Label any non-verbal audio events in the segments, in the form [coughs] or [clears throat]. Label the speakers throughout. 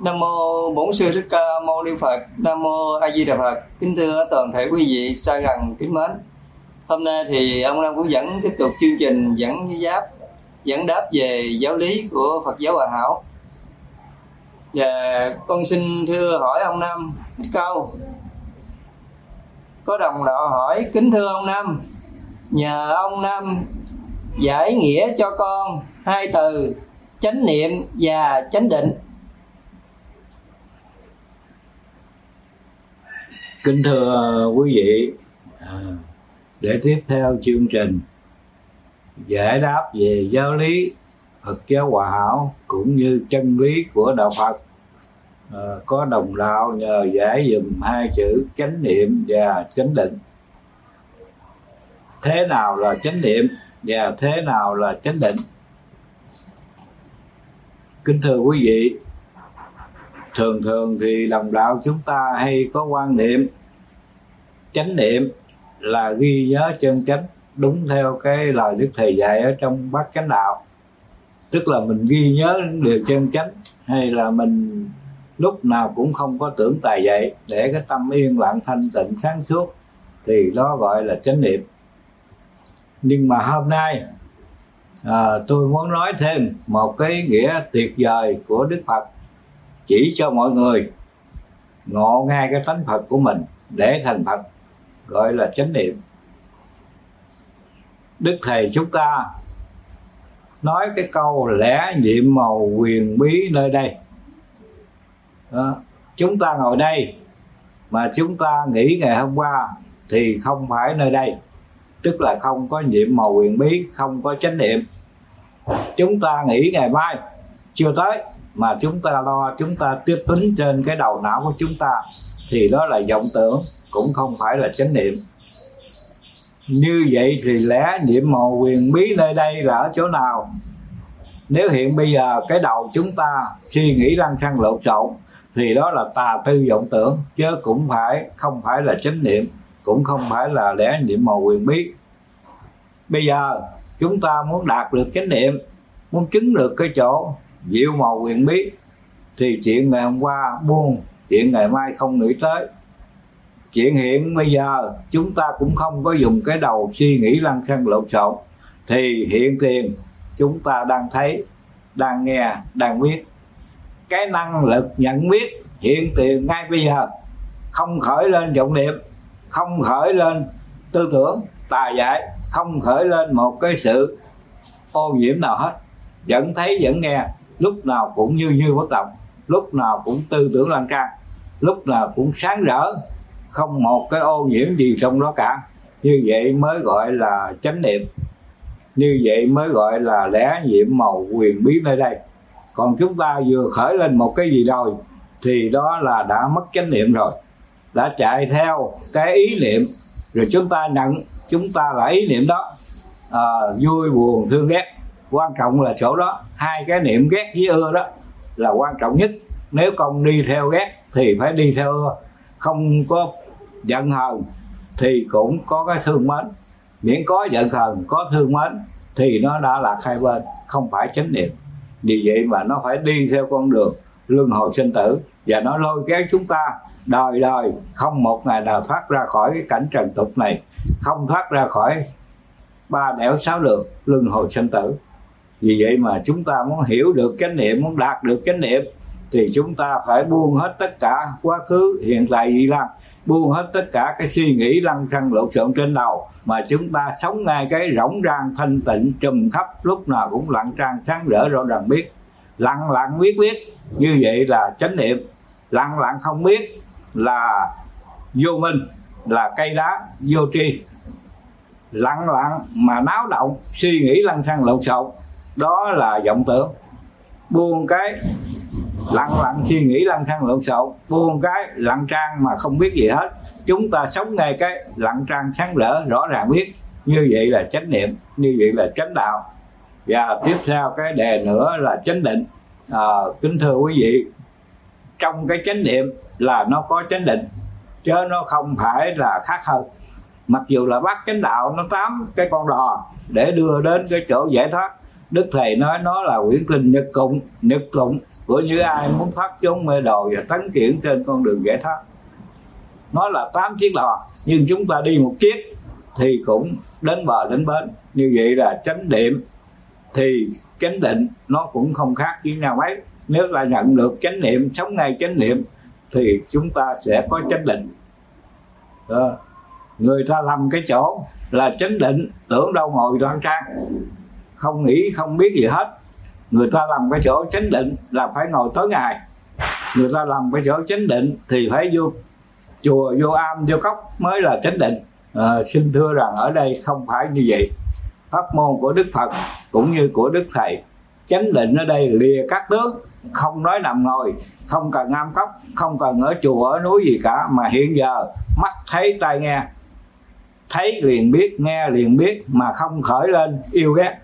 Speaker 1: Nam mô Bổn sư Thích Ca Mâu Ni Phật. Nam mô A Di Đà Phật. Kính thưa toàn thể quý vị xa gần kính mến. Hôm nay thì ông Nam cũng dẫn tiếp tục chương trình dẫn giáp dẫn đáp về giáo lý của Phật giáo Hòa Hảo. Và con xin thưa hỏi ông Nam một câu. Có đồng đạo hỏi kính thưa ông Nam, nhờ ông Nam giải nghĩa cho con hai từ chánh niệm và chánh định
Speaker 2: kính thưa ờ, quý vị. À, để tiếp theo chương trình giải đáp về giáo lý Phật giáo hòa hảo cũng như chân lý của đạo Phật. À, có đồng đạo nhờ giải dùm hai chữ chánh niệm và chánh định. Thế nào là chánh niệm và thế nào là chánh định? Kính thưa quý vị thường thường thì đồng đạo chúng ta hay có quan niệm. Chánh niệm là ghi nhớ chân chánh đúng theo cái lời đức thầy dạy ở trong bát chánh đạo. Tức là mình ghi nhớ điều chân chánh hay là mình lúc nào cũng không có tưởng tài vậy để cái tâm yên lặng thanh tịnh sáng suốt thì đó gọi là chánh niệm. Nhưng mà hôm nay à, tôi muốn nói thêm một cái nghĩa tuyệt vời của đức phật chỉ cho mọi người ngộ ngay cái tánh phật của mình để thành phật, gọi là chánh niệm. Đức thầy chúng ta nói cái câu lẽ nhiệm màu quyền bí nơi đây. Đó. chúng ta ngồi đây mà chúng ta nghĩ ngày hôm qua thì không phải nơi đây. Tức là không có nhiệm màu quyền bí, không có chánh niệm. Chúng ta nghĩ ngày mai, chưa tới mà chúng ta lo, chúng ta tiếp tính trên cái đầu não của chúng ta, thì đó là vọng tưởng, cũng không phải là chánh niệm. Như vậy thì lẽ nhiệm màu quyền bí nơi đây là ở chỗ nào? Nếu hiện bây giờ cái đầu chúng ta suy nghĩ lăng xăng lộn xộn, thì đó là tà tư vọng tưởng, chứ cũng phải, không phải là chánh niệm, cũng không phải là lẽ niệm màu quyền bí. Bây giờ chúng ta muốn đạt được chánh niệm, muốn chứng được cái chỗ diệu màu quyền bí. Thì chuyện ngày hôm qua buông, chuyện ngày mai không nghĩ tới. Chuyện hiện bây giờ, chúng ta cũng không có dùng cái đầu suy nghĩ lăng xăng lộn xộn. Thì hiện tiền, chúng ta đang thấy, đang nghe, đang biết. Cái năng lực nhận biết hiện tiền ngay bây giờ, không khởi lên vọng niệm, không khởi lên tư tưởng tà dại không khởi lên một cái sự ô nhiễm nào hết. Vẫn thấy, vẫn nghe lúc nào cũng như như bất động lúc nào cũng tư tưởng lan can lúc nào cũng sáng rỡ không một cái ô nhiễm gì trong đó cả. Như vậy mới gọi là chánh niệm như vậy mới gọi là lẽ nhiệm màu quyền bí nơi đây. Còn chúng ta vừa khởi lên một cái gì rồi thì đó là đã mất chánh niệm rồi đã chạy theo cái ý niệm. Rồi chúng ta nhận chúng ta là ý niệm đó. À, vui buồn thương ghét quan trọng là chỗ đó. Hai cái niệm ghét với ưa đó là quan trọng nhất. Nếu con đi theo ghét thì phải đi theo ưa. Không có giận hờn thì cũng có cái thương mến. Miễn có giận hờn, có thương mến thì nó đã là hai bên, không phải chánh niệm. Vì vậy mà nó phải đi theo con đường luân hồi sinh tử. Và nó lôi kéo chúng ta đời đời, không một ngày nào thoát ra khỏi cái cảnh trần tục này, không thoát ra khỏi ba nẻo sáu lượt luân hồi sinh tử vì vậy mà chúng ta muốn hiểu được chánh niệm, muốn đạt được chánh niệm, thì chúng ta phải buông hết tất cả quá khứ, hiện tại vị lan buông hết tất cả cái suy nghĩ lăng xăng lộn xộn trên đầu, mà chúng ta sống ngay cái rỗng rang, thanh tịnh, trùm khắp, lúc nào cũng lặng trang, sáng rỡ, rõ ràng biết. Lặng lặng biết biết, như vậy là chánh niệm. Lặng lặng không biết là vô minh, là cây đá, vô tri. Lặng lặng mà náo động, suy nghĩ lăng xăng lộn xộn đó là vọng tưởng. Buông cái lặng lặng suy nghĩ lăng thang lộn xộn buông cái lặng trang mà không biết gì hết. Chúng ta sống ngay cái lặng trang sáng lỡ rõ ràng biết. Như vậy là chánh niệm như vậy là chánh đạo. Và tiếp theo cái đề nữa là chánh định. À, kính thưa quý vị trong cái chánh niệm là nó có chánh định chứ nó không phải là khác hơn. Mặc dù là bắt chánh đạo nó tám cái con đò để đưa đến cái chỗ giải thoát đức thầy nói, nó là quyển kinh nhật tụng nhật tụng của những ai muốn thoát chốn mê đồ và tấn triển trên con đường giải thoát. Nó là tám chiếc lò, nhưng chúng ta đi một chiếc thì cũng đến bờ đến bến. Như vậy là chánh niệm thì chánh định nó cũng không khác với nhau mấy. Nếu là nhận được chánh niệm, sống ngay chánh niệm thì chúng ta sẽ có chánh định. Đó. người ta làm cái chỗ là chánh định, tưởng đâu ngồi đoan trang không nghĩ không biết gì hết. Người ta làm cái chỗ chánh định là phải ngồi tối ngày. Người ta làm cái chỗ chánh định thì phải vô chùa vô am vô cốc mới là chánh định. À, xin thưa rằng ở đây không phải như vậy. Pháp môn của đức phật cũng như của đức thầy chánh định ở đây lìa các tướng không nói nằm ngồi không cần am cốc không cần ở chùa ở núi gì cả mà hiện giờ mắt thấy tai nghe thấy liền biết, nghe liền biết, mà không khởi lên yêu ghét,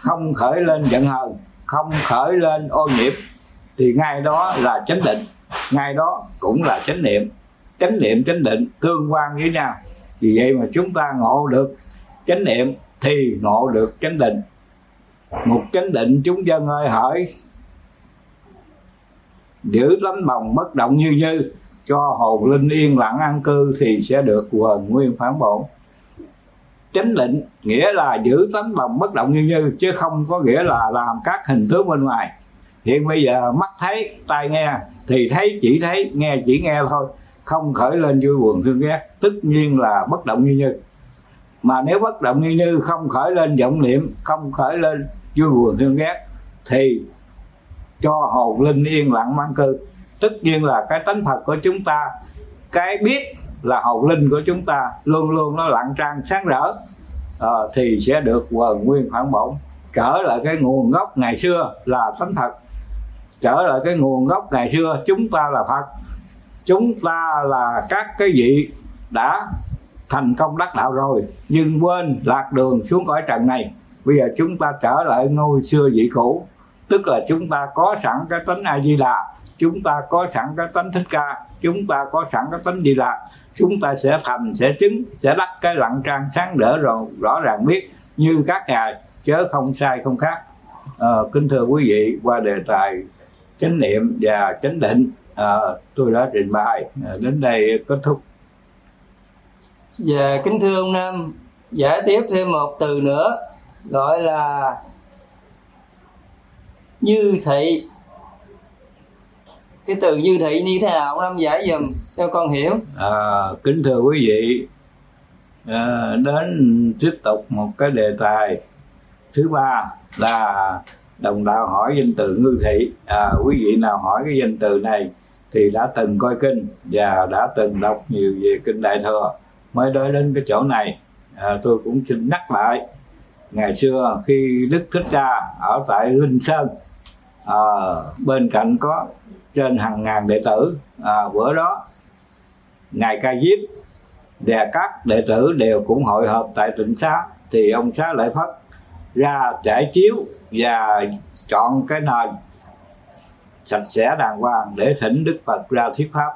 Speaker 2: không khởi lên giận hờn, không khởi lên ô nhiễm, thì ngay đó là chánh định, ngay đó cũng là chánh niệm. Chánh niệm, chánh định tương quan với nhau. Vì vậy mà chúng ta ngộ được chánh niệm thì ngộ được chánh định. Một chánh định chúng dân ơi hỏi giữ tấm bồng bất động như như cho hồn linh yên lặng an cư thì sẽ được quần nguyên phản bổn chánh định nghĩa là giữ tánh lòng bất động như như, chứ không có nghĩa là làm các hình tướng bên ngoài. Hiện bây giờ mắt thấy, tai nghe, thì thấy, chỉ thấy, nghe, chỉ nghe thôi, không khởi lên vui buồn thương ghét, tất nhiên là bất động như như. Mà nếu bất động như như, không khởi lên vọng niệm, không khởi lên vui buồn thương ghét, thì cho hồn linh yên lặng mang cư tất nhiên là cái tánh thật của chúng ta, cái biết là hồn linh của chúng ta luôn luôn nó lặng trang sáng rỡ à, thì sẽ được quần nguyên phản bổn. Trở lại cái nguồn gốc ngày xưa là thánh thật. Trở lại cái nguồn gốc ngày xưa chúng ta là phật. Chúng ta là các cái vị đã thành công đắc đạo rồi nhưng quên lạc đường xuống cõi trần này. Bây giờ chúng ta trở lại ngôi xưa vị cũ tức là chúng ta có sẵn cái tánh a di đà chúng ta có sẵn cái tánh thích ca chúng ta có sẵn cái tánh di đà chúng ta sẽ thành sẽ chứng sẽ đắc cái lặng trang sáng đỡ rồi rõ ràng biết như các ngài chớ không sai không khác. À, kính thưa quý vị qua đề tài chánh niệm và chánh định à, tôi đã trình bày à, đến đây kết thúc.
Speaker 1: Và kính thưa ông nam. Giải tiếp thêm một từ nữa gọi là như thị. Cái từ như thị như thế nào ông nam giải dùm cho con hiểu.
Speaker 2: À, kính thưa quý vị à, đến tiếp tục một cái đề tài. Thứ ba là đồng đạo hỏi danh từ ngư thị. À, quý vị nào hỏi cái danh từ này thì đã từng coi kinh và đã từng đọc nhiều về kinh đại thừa. Mới nói đến cái chỗ này à, tôi cũng xin nhắc lại. Ngày xưa khi đức thích ca ở tại linh sơn à, bên cạnh có trên hàng ngàn đệ tử. À, bữa đó ngài ca diếp và các đệ tử đều cũng hội họp tại tịnh xá. Thì ông xá lợi phất ra trải chiếu và chọn cái nền sạch sẽ đàng hoàng để thỉnh đức phật ra thuyết pháp.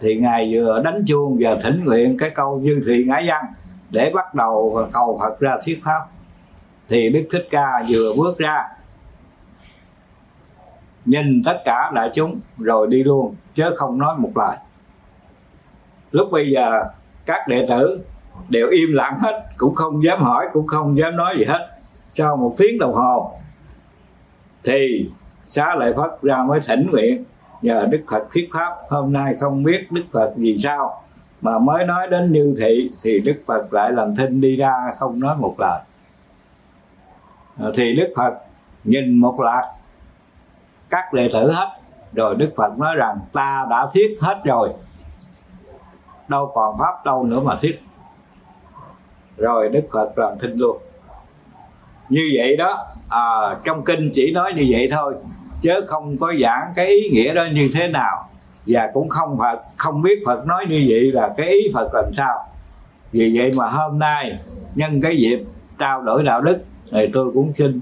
Speaker 2: Thì ngài vừa đánh chuông vừa thỉnh nguyện cái câu như thị ngã văn để bắt đầu cầu phật ra thuyết pháp. Thì đức thích ca vừa bước ra nhìn tất cả đại chúng rồi đi luôn, chứ không nói một lời. Lúc bây giờ, các đệ tử đều im lặng hết, cũng không dám hỏi, cũng không dám nói gì hết. Sau một tiếng đồng hồ, thì xá lợi phất ra mới thỉnh nguyện, nhờ đức phật thuyết pháp, hôm nay không biết đức phật vì sao mà mới nói đến như thị, thì đức phật lại làm thinh đi ra không nói một lời. Thì đức phật nhìn một loạt các đệ tử hết. Rồi đức phật nói rằng ta đã thiết hết rồi. Đâu còn pháp đâu nữa mà thiết. Rồi đức phật làm thinh luôn. Như vậy đó à, trong kinh chỉ nói như vậy thôi chứ không có giảng cái ý nghĩa đó như thế nào. Và cũng không phật không biết phật nói như vậy là cái ý phật làm sao. Vì vậy mà hôm nay nhân cái dịp trao đổi đạo đức thì tôi cũng xin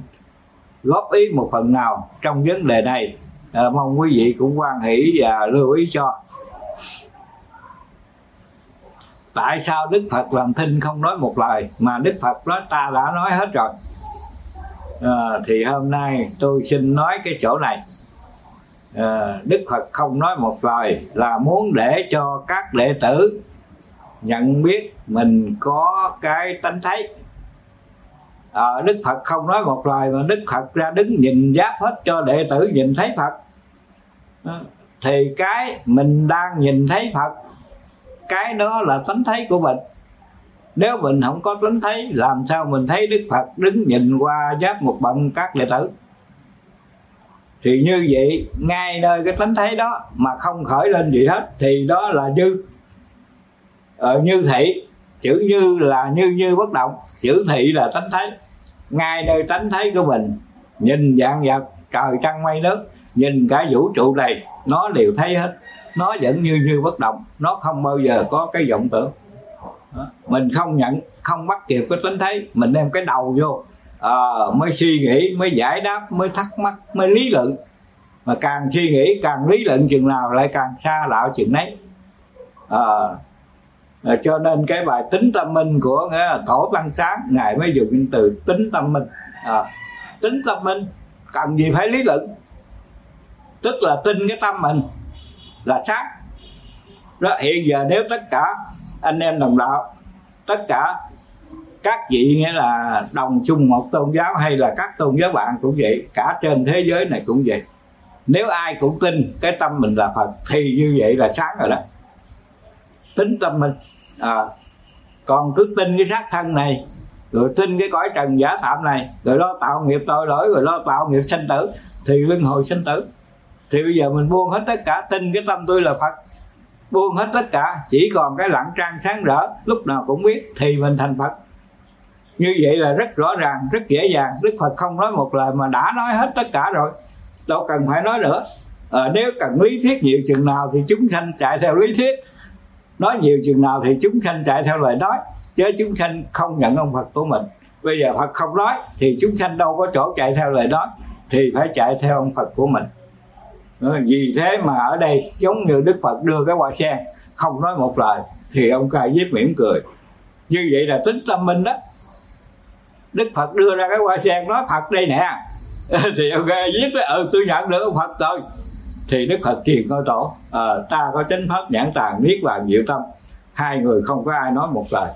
Speaker 2: góp ý một phần nào trong vấn đề này. À, mong quý vị cũng quan hỷ và lưu ý cho. Tại sao đức phật làm thinh không nói một lời mà đức phật nói ta đã nói hết rồi? À, thì hôm nay tôi xin nói cái chỗ này. À, đức phật không nói một lời là muốn để cho các đệ tử nhận biết mình có cái tánh thấy à, đức phật không nói một lời mà đức phật ra đứng nhìn giáp hết cho đệ tử nhìn thấy phật. Ờ, thì cái mình đang nhìn thấy phật cái đó là tánh thấy của mình. Nếu mình không có tánh thấy làm sao mình thấy đức phật đứng nhìn qua giáp một bận các đệ tử? Thì như vậy ngay nơi cái tánh thấy đó mà không khởi lên gì hết thì đó là dư. Ờ, như thị chữ như là như như bất động chữ thị là tánh thấy. Ngay nơi tánh thấy của mình nhìn dạng vật trời trăng mây nước nhìn cả vũ trụ này nó đều thấy hết. Nó vẫn như như bất động nó không bao giờ có cái vọng tưởng. Mình không nhận không bắt kịp cái tánh thấy mình đem cái đầu vô à, mới suy nghĩ mới giải đáp mới thắc mắc mới lý luận. Mà càng suy nghĩ càng lý luận chừng nào lại càng xa lạ chừng nấy. À, à, cho nên cái bài tính tâm minh của nghe, tổ tăng sáng ngài mới dùng những từ tính tâm minh. À, tính tâm minh cần gì phải lý luận? Tức là tin cái tâm mình là sáng đó hiện giờ nếu tất cả anh em đồng đạo tất cả các vị nghĩa là đồng chung một tôn giáo hay là các tôn giáo bạn cũng vậy cả trên thế giới này cũng vậy nếu ai cũng tin cái tâm mình là phật thì như vậy là sáng rồi đó. Tính tâm mình à, còn cứ tin cái xác thân này rồi tin cái cõi trần giả phạm này rồi lo tạo nghiệp tội lỗi rồi lo tạo nghiệp sanh tử thì luân hồi sanh tử. Thì bây giờ mình buông hết tất cả tin cái tâm tôi là phật buông hết tất cả chỉ còn cái lặng trang sáng rỡ lúc nào cũng biết thì mình thành phật. Như vậy là rất rõ ràng rất dễ dàng đức phật không nói một lời mà đã nói hết tất cả rồi. Đâu cần phải nói nữa. À, nếu cần lý thuyết nhiều chừng nào thì chúng sanh chạy theo lý thuyết nói nhiều chừng nào thì chúng sanh chạy theo lời nói, chứ chúng sanh không nhận ông phật của mình. Bây giờ phật không nói thì chúng sanh đâu có chỗ chạy theo lời nói, thì phải chạy theo ông phật của mình. Ờ, vì thế mà ở đây giống như đức phật đưa cái hoa sen, không nói một lời thì ông ca diếp mỉm cười. Như vậy là tính tâm minh đó. Đức phật đưa ra cái hoa sen nói, phật đây nè. [laughs] Thì ông ca diếp nói ừ tôi nhận được ông phật rồi thì đức phật truyền câu tổ à, ta có chánh pháp nhãn tàng niết bàn diệu tâm. Hai người không có ai nói một lời.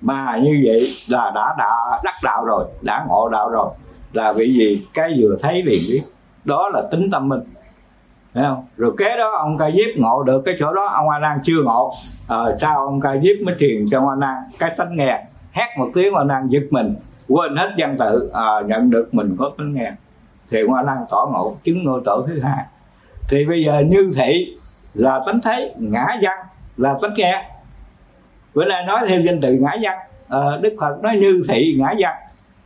Speaker 2: Mà như vậy là đã đã đắc đạo rồi đã ngộ đạo rồi. Là vì gì? Cái vừa thấy liền biết. Đó là tính tâm minh. Thấy không? rồi kế đó ông ca diếp ngộ được cái chỗ đó ông a nan chưa ngộ. À, sao ông ca diếp mới truyền cho ông a nan? Cái tánh nghe hét một tiếng ông a nan giật mình quên hết văn tự à, nhận được mình có tánh nghe. Thì ông a nan tỏ ngộ chứng ngôi tổ thứ hai thì bây giờ như thị là tánh thấy ngã văn là tánh nghe. Bữa nay nói thêm danh từ ngã văn. À, đức phật nói như thị ngã văn.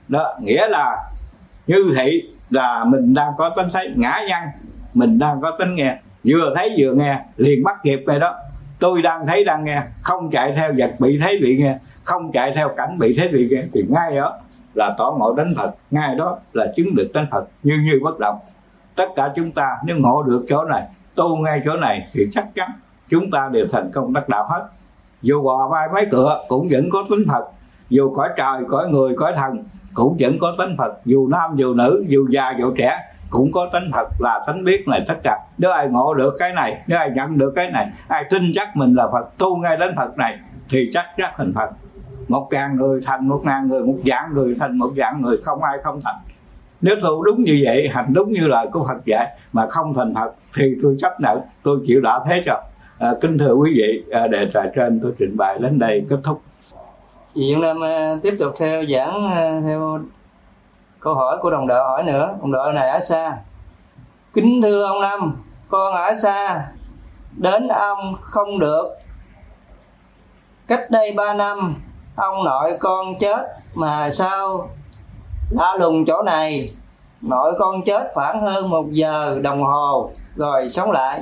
Speaker 2: Đó nghĩa là như thị là mình đang có tánh thấy ngã văn mình đang có tánh nghe. Vừa thấy vừa nghe liền bắt kịp về đó. Tôi đang thấy đang nghe không chạy theo vật bị thấy bị nghe không chạy theo cảnh bị thấy bị nghe. Thì ngay đó là tỏ ngộ đánh phật ngay đó là chứng được đánh phật. Như như bất động tất cả chúng ta nếu ngộ được chỗ này, tu ngay chỗ này thì chắc chắn chúng ta đều thành công đắc đạo hết. Dù bò vai mấy cửa cũng vẫn có tính phật, dù cõi trời, cõi người, cõi thần cũng vẫn có tánh phật, dù nam, dù nữ, dù già, dù trẻ cũng có tánh phật là tánh biết này tất cả. Nếu ai ngộ được cái này, nếu ai nhận được cái này, ai tin chắc mình là phật, tu ngay đến phật này thì chắc chắc thành phật. Một ngàn người thành, một ngàn người, một dạng người thành, một dạng người không ai không thành nếu tu đúng như vậy hành đúng như lời của phật dạy mà không thành phật thì tôi chấp nhận tôi chịu đã thế cho. À, kính thưa quý vị à, đề tài trên tôi trình bày đến đây kết thúc.
Speaker 1: Diện Nam à, tiếp tục theo giảng à, theo câu hỏi của đồng đội hỏi nữa. Đồng đội này ở xa. Kính thưa ông năm con ở xa đến ông không được. Cách đây ba năm ông nội con chết mà sao tha lùng chỗ này. Nội con chết khoảng hơn một giờ đồng hồ, rồi sống lại.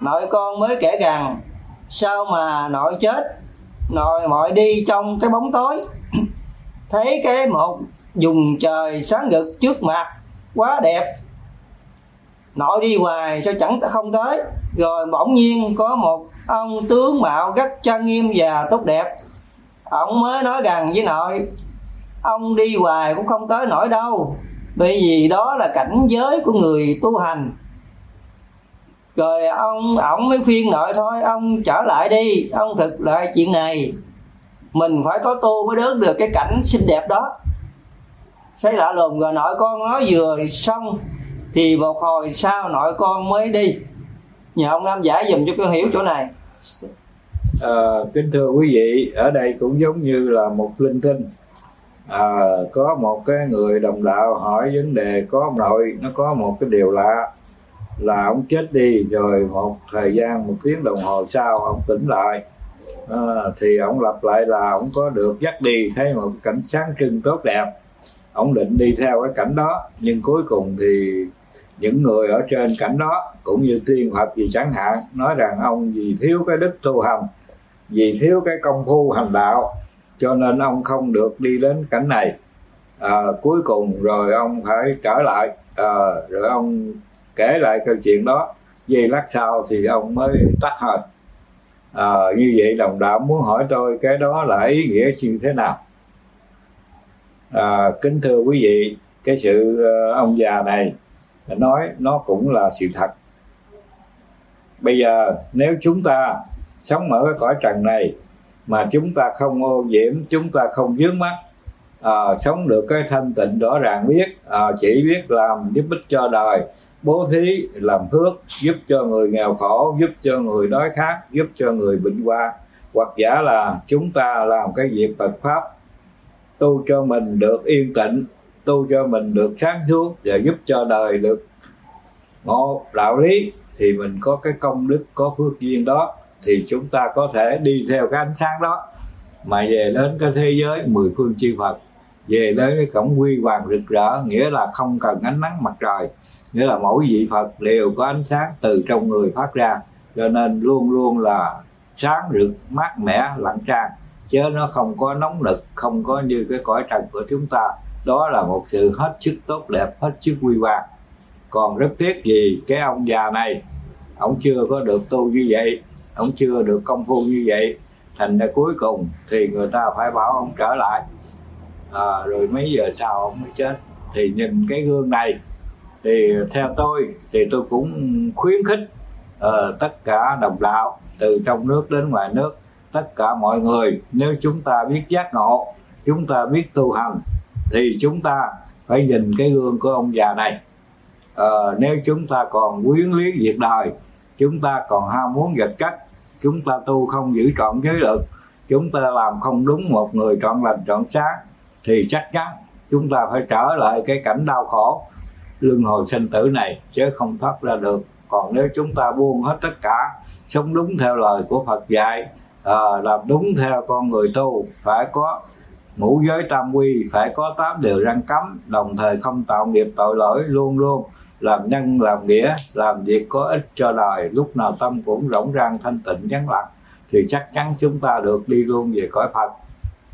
Speaker 1: Nội con mới kể rằng, sao mà nội chết? Nội mọi đi trong cái bóng tối. [clears throat] Thấy cái một dùng trời sáng ngực trước mặt quá đẹp. Nội đi hoài sao chẳng không tới. Rồi bỗng nhiên có một ông tướng mạo rất trang nghiêm và tốt đẹp. Ông mới nói rằng với nội ông đi hoài cũng không tới nổi đâu. Bởi vì đó là cảnh giới của người tu hành. Rồi ông ổng mới khuyên nội thôi ông trở lại đi ông thực lại chuyện này. Mình phải có tu mới đớn được cái cảnh xinh đẹp đó. Thấy lạ lùng rồi nội con nói vừa xong thì một hồi sau nội con mới đi. Nhờ ông nam giải dùm cho con hiểu chỗ này.
Speaker 2: À, kính thưa quý vị ở đây cũng giống như là một linh tinh à, có một cái người đồng đạo hỏi vấn đề có ông nội nó có một cái điều lạ là ông chết đi rồi một thời gian một tiếng đồng hồ sau ông tỉnh lại. À, thì ông lặp lại là ông có được dắt đi thấy một cảnh sáng trưng tốt đẹp. Ông định đi theo cái cảnh đó nhưng cuối cùng thì những người ở trên cảnh đó cũng như tiên phật gì chẳng hạn nói rằng ông vì thiếu cái đức tu hành vì thiếu cái công phu hành đạo cho nên ông không được đi đến cảnh này. À, cuối cùng rồi ông phải trở lại. À, rồi ông kể lại câu chuyện đó. Giây lát sau thì ông mới tắt hơi à, như vậy đồng đạo muốn hỏi tôi cái đó là ý nghĩa như thế nào? À, kính thưa quý vị cái sự ờ, ông già này nói nó cũng là sự thật. Bây giờ nếu chúng ta sống ở cái cõi trần này mà chúng ta không ô nhiễm chúng ta không dướng mắt. À, sống được cái thanh tịnh rõ ràng biết. À, chỉ biết làm giúp ích cho đời. Bố thí làm phước giúp cho người nghèo khổ giúp cho người đói khát giúp cho người bệnh qua hoặc giả là chúng ta làm cái việc Phật pháp tu cho mình được yên tĩnh tu cho mình được sáng suốt và giúp cho đời được ngộ đạo lý thì mình có cái công đức có phước duyên đó thì chúng ta có thể đi theo cái ánh sáng đó. Mà về đến cái thế giới mười phương chư Phật, về đến cái cổng quy hoàng rực rỡ, nghĩa là không cần ánh nắng mặt trời, nghĩa là mỗi vị Phật đều có ánh sáng từ trong người phát ra. Cho nên luôn luôn là sáng rực, mát mẻ, lặng trang, chứ nó không có nóng nực, không có như cái cõi trần của chúng ta. Đó là một sự hết sức tốt đẹp, hết sức quy hoàng. Còn rất tiếc gì, cái ông già này, ông chưa có được tu như vậy ông chưa được công phu như vậy thành ra cuối cùng thì người ta phải bảo ông trở lại. À, rồi mấy giờ sau ông mới chết. Thì nhìn cái gương này thì theo tôi thì tôi cũng khuyến khích uh, tất cả đồng đạo từ trong nước đến ngoài nước tất cả mọi người nếu chúng ta biết giác ngộ chúng ta biết tu hành thì chúng ta phải nhìn cái gương của ông già này. À, nếu chúng ta còn quyến luyến việc đời chúng ta còn ham muốn vật chất chúng ta tu không giữ trọn giới luật. Chúng ta làm không đúng một người trọn lành trọn sáng. Thì chắc chắn chúng ta phải trở lại cái cảnh đau khổ. Luân hồi sinh tử này chứ không thoát ra được. Còn nếu chúng ta buông hết tất cả sống đúng theo lời của Phật dạy à, làm đúng theo con người tu phải có ngũ giới tam quy phải có tám điều răng cấm đồng thời không tạo nghiệp tội lỗi luôn luôn làm nhân làm nghĩa làm việc có ích cho đời lúc nào tâm cũng rỗng rang thanh tịnh vắng lặng thì chắc chắn chúng ta được đi luôn về cõi phật.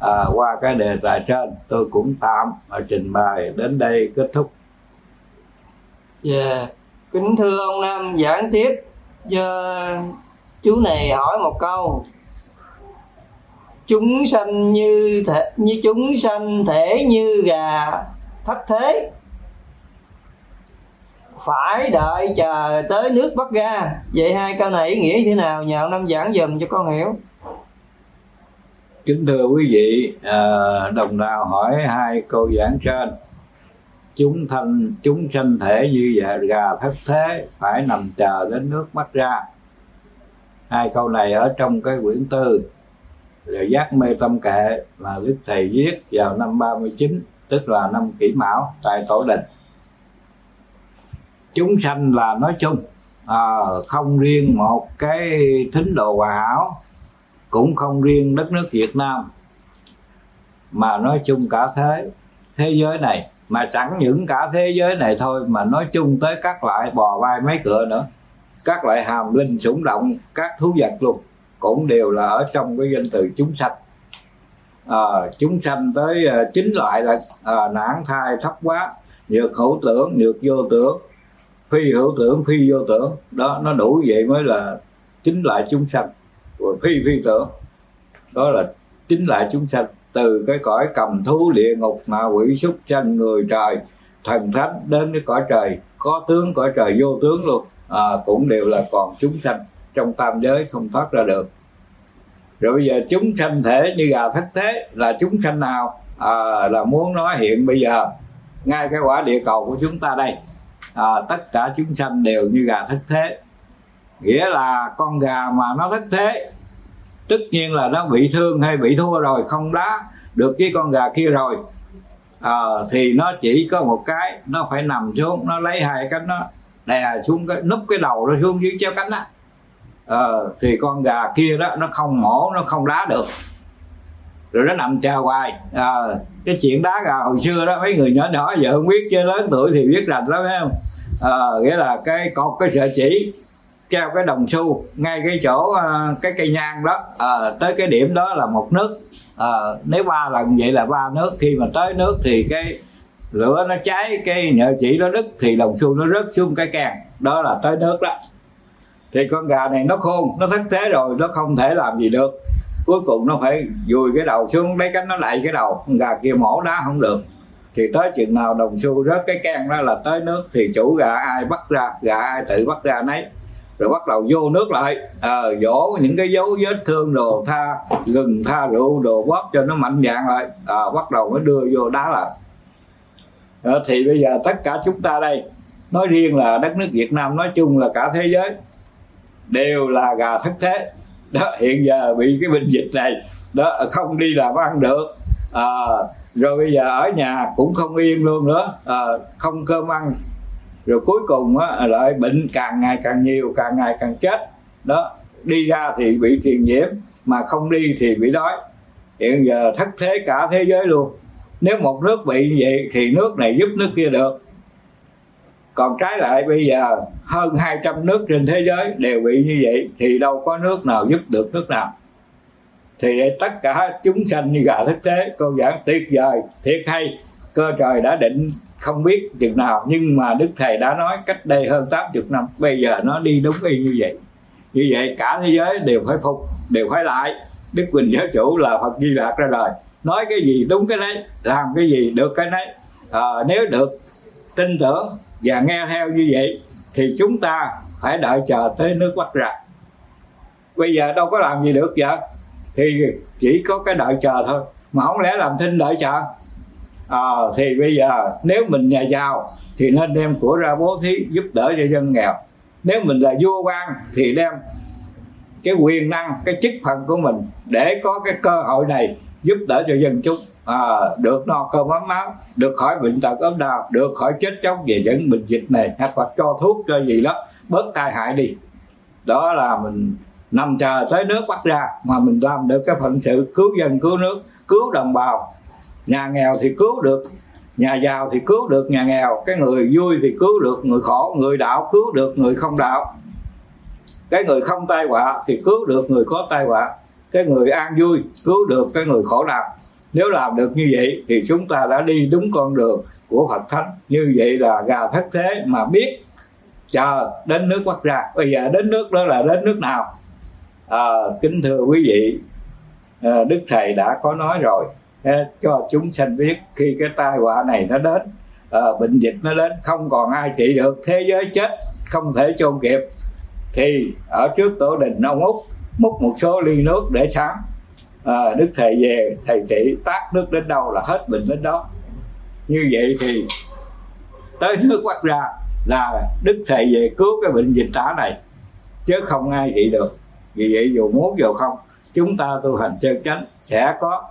Speaker 2: À, qua cái đề tài trên tôi cũng tạm ở trình bày đến đây kết thúc.
Speaker 1: Yeah. kính thưa ông nam giảng tiếp. Cho chú này hỏi một câu. Chúng sanh như thể như chúng sanh thể như gà thất thế phải đợi chờ tới nước bắt ra vậy hai câu này ý nghĩa thế nào? Nhờ ông năm giảng dùm cho con hiểu.
Speaker 2: Kính thưa quý vị à, đồng đạo hỏi hai câu giảng trên. Chúng thanh, chúng sanh thể như vậy, gà thất thế, phải nằm chờ đến nước bắt ra. Hai câu này ở trong cái quyển tư. Là giác mê tâm kệ mà đức thầy viết vào năm 39 tức là năm kỷ mão, tại tổ đình chúng sanh là nói chung. À, không riêng một cái thính đồ hòa hảo cũng không riêng đất nước Việt Nam mà nói chung cả thế thế giới này. Mà chẳng những cả thế giới này thôi mà nói chung tới các loại bò vai mấy cửa nữa. Các loại hàm linh sủng động các thú vật luôn cũng đều là ở trong cái danh từ chúng sanh. À, chúng sanh tới à, chín loại là à, nản thai thấp quá nhược hữu tưởng nhược vô tưởng phi hữu tưởng phi vô tưởng. Đó nó đủ vậy mới là chính lại chúng sanh. Rồi phi phi tưởng. Đó là chính lại chúng sanh. Từ cái cõi cầm thú địa ngục ma quỷ súc sanh người trời thần thánh đến cái cõi trời. Có tướng cõi trời vô tướng luôn. À, cũng đều là còn chúng sanh. Trong tam giới không thoát ra được. Rồi bây giờ chúng sanh thể như gà thất thế là chúng sanh nào? À, là muốn nói hiện bây giờ. Ngay cái quả địa cầu của chúng ta đây à, tất cả chúng sanh đều như gà thất thế. Nghĩa là con gà mà nó thất thế tất nhiên là nó bị thương hay bị thua rồi không đá được với con gà kia rồi. À, thì nó chỉ có một cái nó phải nằm xuống nó lấy hai cánh nó đè xuống cái núp cái đầu nó xuống dưới treo cánh á. À, thì con gà kia đó nó không mổ nó không đá được. Rồi nó nằm chờ hoài. À, cái chuyện đá gà hồi xưa đó mấy người nhỏ nhỏ giờ không biết chứ lớn tuổi thì biết rành lắm em không? À, nghĩa là cái cột cái sợi chỉ treo cái đồng xu ngay cái chỗ ờ, cái cây nhang đó. À, tới cái điểm đó là một nước. À, nếu ba lần vậy là ba nước. Khi mà tới nước thì cái lửa nó cháy cái nhợ chỉ nó đứt thì đồng xu nó rớt xuống cái càng đó là tới nước đó. Thì con gà này nó khôn nó thất thế rồi nó không thể làm gì được cuối cùng nó phải dùi cái đầu xuống lấy cánh nó lại cái đầu. Con gà kia mổ đá không được. Thì tới chừng nào đồng xu rớt cái can đó là tới nước thì chủ gà ai bắt ra gà ai tự bắt ra nấy. Rồi bắt đầu vô nước lại. Ờ, à, dỗ những cái dấu vết thương đồ tha gừng tha rượu đồ bóp cho nó mạnh dạng lại. À, bắt đầu mới đưa vô đá lại. À, thì bây giờ tất cả chúng ta đây nói riêng là đất nước Việt Nam nói chung là cả thế giới đều là gà thất thế đó hiện giờ bị cái bệnh dịch này đó không đi làm ăn được. À, rồi bây giờ ở nhà cũng không yên luôn nữa. À, không cơm ăn. Rồi cuối cùng á, lại bệnh càng ngày càng nhiều càng ngày càng chết. Đó đi ra thì bị truyền nhiễm mà không đi thì bị đói. Hiện giờ thất thế cả thế giới luôn. Nếu một nước bị như vậy thì nước này giúp nước kia được còn trái lại bây giờ hơn 200 nước trên thế giới đều bị như vậy thì đâu có nước nào giúp được nước nào. Thì tất cả chúng sanh như gà thức thế câu giảng tuyệt vời thiệt hay. Cơ trời đã định không biết chừng nào nhưng mà đức thầy đã nói cách đây hơn 80 năm bây giờ nó đi đúng y như vậy. Như vậy cả thế giới đều phải phục đều phải lại. Đức quỳnh giáo chủ là phật di lạc ra đời. Nói cái gì đúng cái đấy làm cái gì được cái đấy à, ờ, nếu được tin tưởng và nghe theo như vậy thì chúng ta phải đợi chờ tới nước bắt ra bây giờ đâu có làm gì được vậy? Thì chỉ có cái đợi chờ thôi. Mà không lẽ làm thinh đợi chờ? À, thì bây giờ nếu mình nhà giàu thì nên đem của ra bố thí giúp đỡ cho dân nghèo. Nếu mình là vua quan thì đem cái quyền năng cái chức phận của mình để có cái cơ hội này giúp đỡ cho dân chúng à, được no cơm ấm máu được khỏi bệnh tật ốm đau được khỏi chết chóc về những bệnh dịch này hoặc là cho thuốc cho gì đó bớt tai hại đi. Đó là mình nằm chờ tới nước bắt ra mà mình làm được cái phận sự cứu dân cứu nước cứu đồng bào. Nhà nghèo thì cứu được nhà giàu thì cứu được nhà nghèo cái người vui thì cứu được người khổ người đạo cứu được người không đạo. Cái người không tai họa thì cứu được người có tai họa. Cái người an vui cứu được cái người khổ đau nếu làm được như vậy thì chúng ta đã đi đúng con đường của Phật Thánh. Như vậy là gà thất thế mà biết chờ đến nước quốc ra. Bây giờ đến nước đó là đến nước nào? À, kính thưa quý vị à, Đức Thầy đã có nói rồi. À, cho chúng sanh biết khi cái tai họa này nó đến à, bệnh dịch nó đến không còn ai trị được thế giới chết không thể chôn kịp thì ở trước tổ đình ông út múc một số ly nước để sáng à, đức thầy về thầy trị tác nước đến đâu là hết bệnh đến đó. Như vậy thì tới nước bắt ra là đức thầy về cứu cái bệnh dịch tả này chứ không ai trị được. Vì vậy dù muốn dù không chúng ta tu hành chân chánh sẽ có.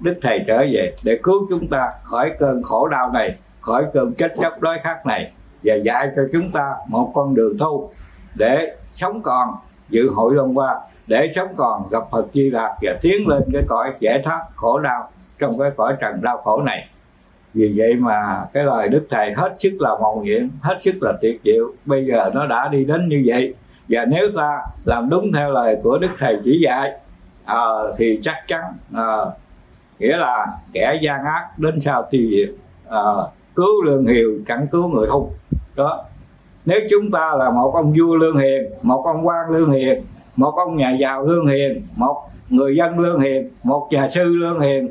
Speaker 2: Đức thầy trở về để cứu chúng ta khỏi cơn khổ đau này khỏi cơn chết chóc đói khát này và dạy cho chúng ta một con đường thu để sống còn dự hội long qua để sống còn gặp Phật Di Lạc và tiến lên cái cõi giải thoát khổ đau trong cái cõi trần đau khổ này. Vì vậy mà cái lời đức thầy hết sức là mầu nhiệm hết sức là tuyệt diệu. Bây giờ nó đã đi đến như vậy. Và nếu ta làm đúng theo lời của đức thầy chỉ dạy à, thì chắc chắn à, nghĩa là kẻ gian ác đến sau tiêu diệt à, cứu lương hiền chẳng cứu người hung. Đó. Nếu chúng ta là một ông vua lương hiền một ông quan lương hiền một ông nhà giàu lương hiền, một người dân lương hiền, một nhà sư lương hiền,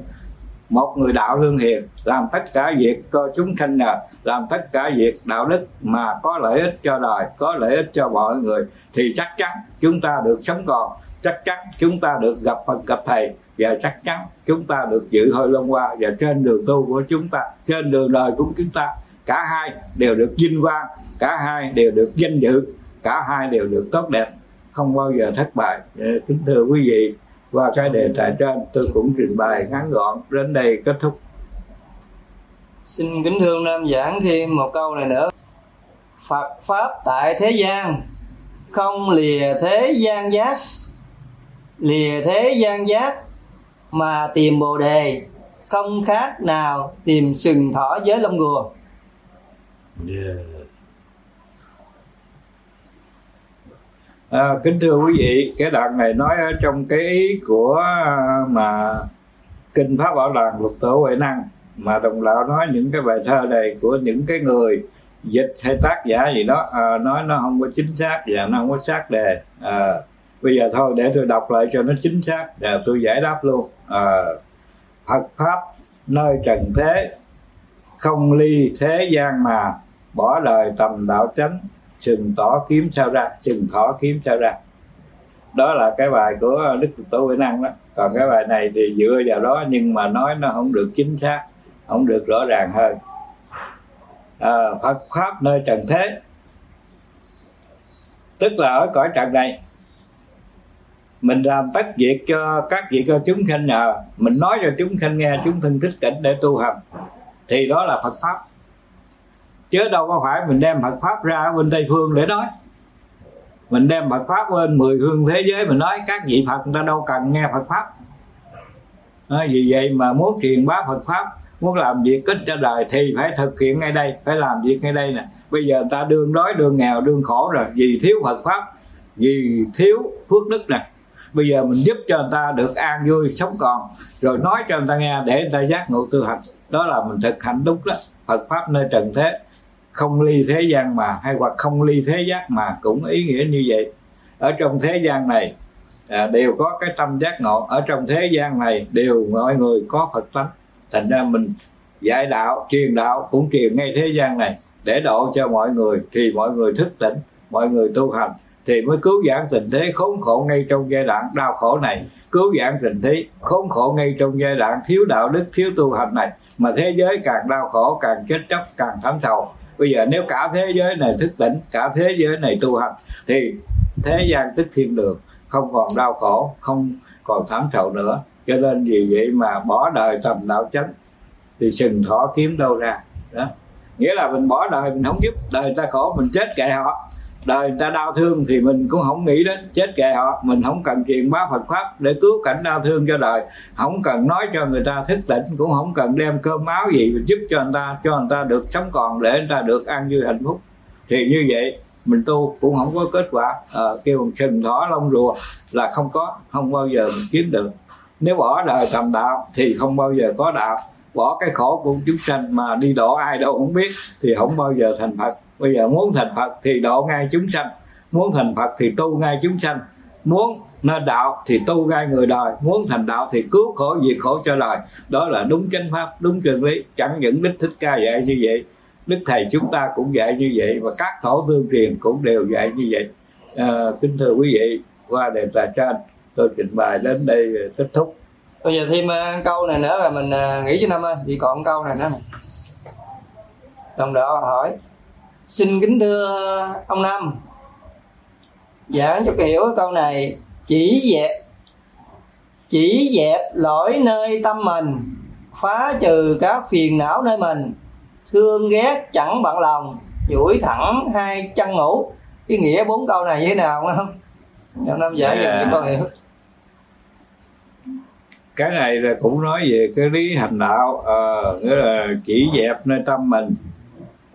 Speaker 2: một người đạo lương hiền. Làm tất cả việc cho chúng sanh nhờ, làm tất cả việc đạo đức mà có lợi ích cho đời, có lợi ích cho mọi người, thì chắc chắn chúng ta được sống còn, chắc chắn chúng ta được gặp Phật, gặp thầy, và chắc chắn chúng ta được dự hội long qua và trên đường tu của chúng ta, trên đường đời của chúng ta, cả hai đều được vinh quang, cả hai đều được danh dự, cả hai đều được tốt đẹp không bao giờ thất bại. Kính thưa quý vị qua cái đề tài trên tôi cũng trình bày ngắn gọn đến đây kết thúc.
Speaker 1: Xin kính thưa nam giảng thêm một câu này nữa. Phật pháp tại thế gian không lìa thế gian giác. Lìa thế gian giác mà tìm bồ đề không khác nào tìm sừng thỏ với lông gùa. Yeah.
Speaker 2: À, kính thưa quý vị cái đoạn này nói ở trong cái ý của mà kinh pháp bảo đàn lục tổ huệ năng mà đồng lão nói những cái bài thơ này của những cái người dịch hay tác giả gì đó à, nói nó không có chính xác và nó không có xác đề. À, bây giờ thôi để tôi đọc lại cho nó chính xác để tôi giải đáp luôn. À, Phật pháp nơi trần thế không ly thế gian mà bỏ đời tầm đạo chánh sừng tỏ kiếm sao ra sừng thỏ kiếm sao ra. Đó là cái bài của đức tổ huệ năng đó. Còn cái bài này thì dựa vào đó nhưng mà nói nó không được chính xác không được rõ ràng hơn. À, phật pháp nơi trần thế. Tức là ở cõi trần này mình làm tất việc cho các việc cho chúng sanh nhờ. Mình nói cho chúng sanh nghe chúng thân thích cảnh để tu hành. Thì đó là phật pháp chứ đâu có phải mình đem Phật pháp ra bên Tây phương để nói. Mình đem Phật pháp bên mười phương thế giới mình nói các vị Phật người ta đâu cần nghe Phật pháp. À, vì vậy mà muốn truyền bá Phật pháp muốn làm việc ích cho đời thì phải thực hiện ngay đây phải làm việc ngay đây nè. Bây giờ người ta đương đói đương nghèo đương khổ rồi vì thiếu Phật pháp vì thiếu phước đức nè. Bây giờ mình giúp cho người ta được an vui sống còn rồi nói cho người ta nghe để người ta giác ngộ tu hành. Đó là mình thực hành đúng đó Phật pháp nơi trần thế không ly thế gian mà hay hoặc không ly thế giác mà cũng ý nghĩa như vậy. Ở trong thế gian này à, đều có cái tâm giác ngộ. Ở trong thế gian này đều mọi người có phật tánh. Thành ra mình dạy đạo truyền đạo cũng truyền ngay thế gian này. Để độ cho mọi người thì mọi người thức tỉnh mọi người tu hành thì mới cứu giãn tình thế khốn khổ ngay trong giai đoạn đau khổ này. Cứu giãn tình thế khốn khổ ngay trong giai đoạn thiếu đạo đức thiếu tu hành này. Mà thế giới càng đau khổ càng chết chóc càng thảm sầu bây giờ nếu cả thế giới này thức tỉnh, cả thế giới này tu hành, thì thế gian tức thiên đường, không còn đau khổ, không còn thảm sầu nữa. Cho nên vì vậy mà bỏ đời tầm đạo chánh, thì sừng thỏ kiếm đâu ra. Đó. Nghĩa là mình bỏ đời mình không giúp, đời ta khổ, mình chết kệ họ đời người ta đau thương thì mình cũng không nghĩ đến chết kệ họ. Mình không cần truyền bá Phật pháp để cứu cảnh đau thương cho đời. Không cần nói cho người ta thức tỉnh cũng không cần đem cơm máu gì giúp cho người ta cho người ta được sống còn để người ta được an vui hạnh phúc. Thì như vậy mình tu cũng không có kết quả. À, kêu sừng thỏ lông rùa là không có không bao giờ mình kiếm được. Nếu bỏ đời tầm đạo thì không bao giờ có đạo. Bỏ cái khổ của chúng sanh mà đi độ ai đâu không biết thì không bao giờ thành phật bây giờ muốn thành phật thì độ ngay chúng sanh muốn thành phật thì tu ngay chúng sanh muốn nên đạo thì tu ngay người đời muốn thành đạo thì cứu khổ diệt khổ cho đời. Đó là đúng chánh pháp đúng chân lý chẳng những đức thích ca dạy như vậy đức thầy chúng ta cũng dạy như vậy và các tổ tương truyền cũng đều dạy như vậy. À, kính thưa quý vị qua đề tài trên tôi trình bày đến đây kết thúc.
Speaker 1: Bây giờ thêm uh, câu này nữa là mình à, uh, nghĩ cho năm ơi chỉ còn câu này nữa này. Đồng đó hỏi xin kính thưa ông năm. Giảng cho hiểu câu này. Chỉ dẹp chỉ dẹp lỗi nơi tâm mình phá trừ các phiền não nơi mình. Thương ghét chẳng bận lòng duỗi thẳng hai chân ngủ. Cái nghĩa bốn câu này như thế nào không ông năm giải yeah. cho con hiểu
Speaker 2: cái này là cũng nói về cái lý hành đạo à, nghĩa là chỉ dẹp nơi tâm mình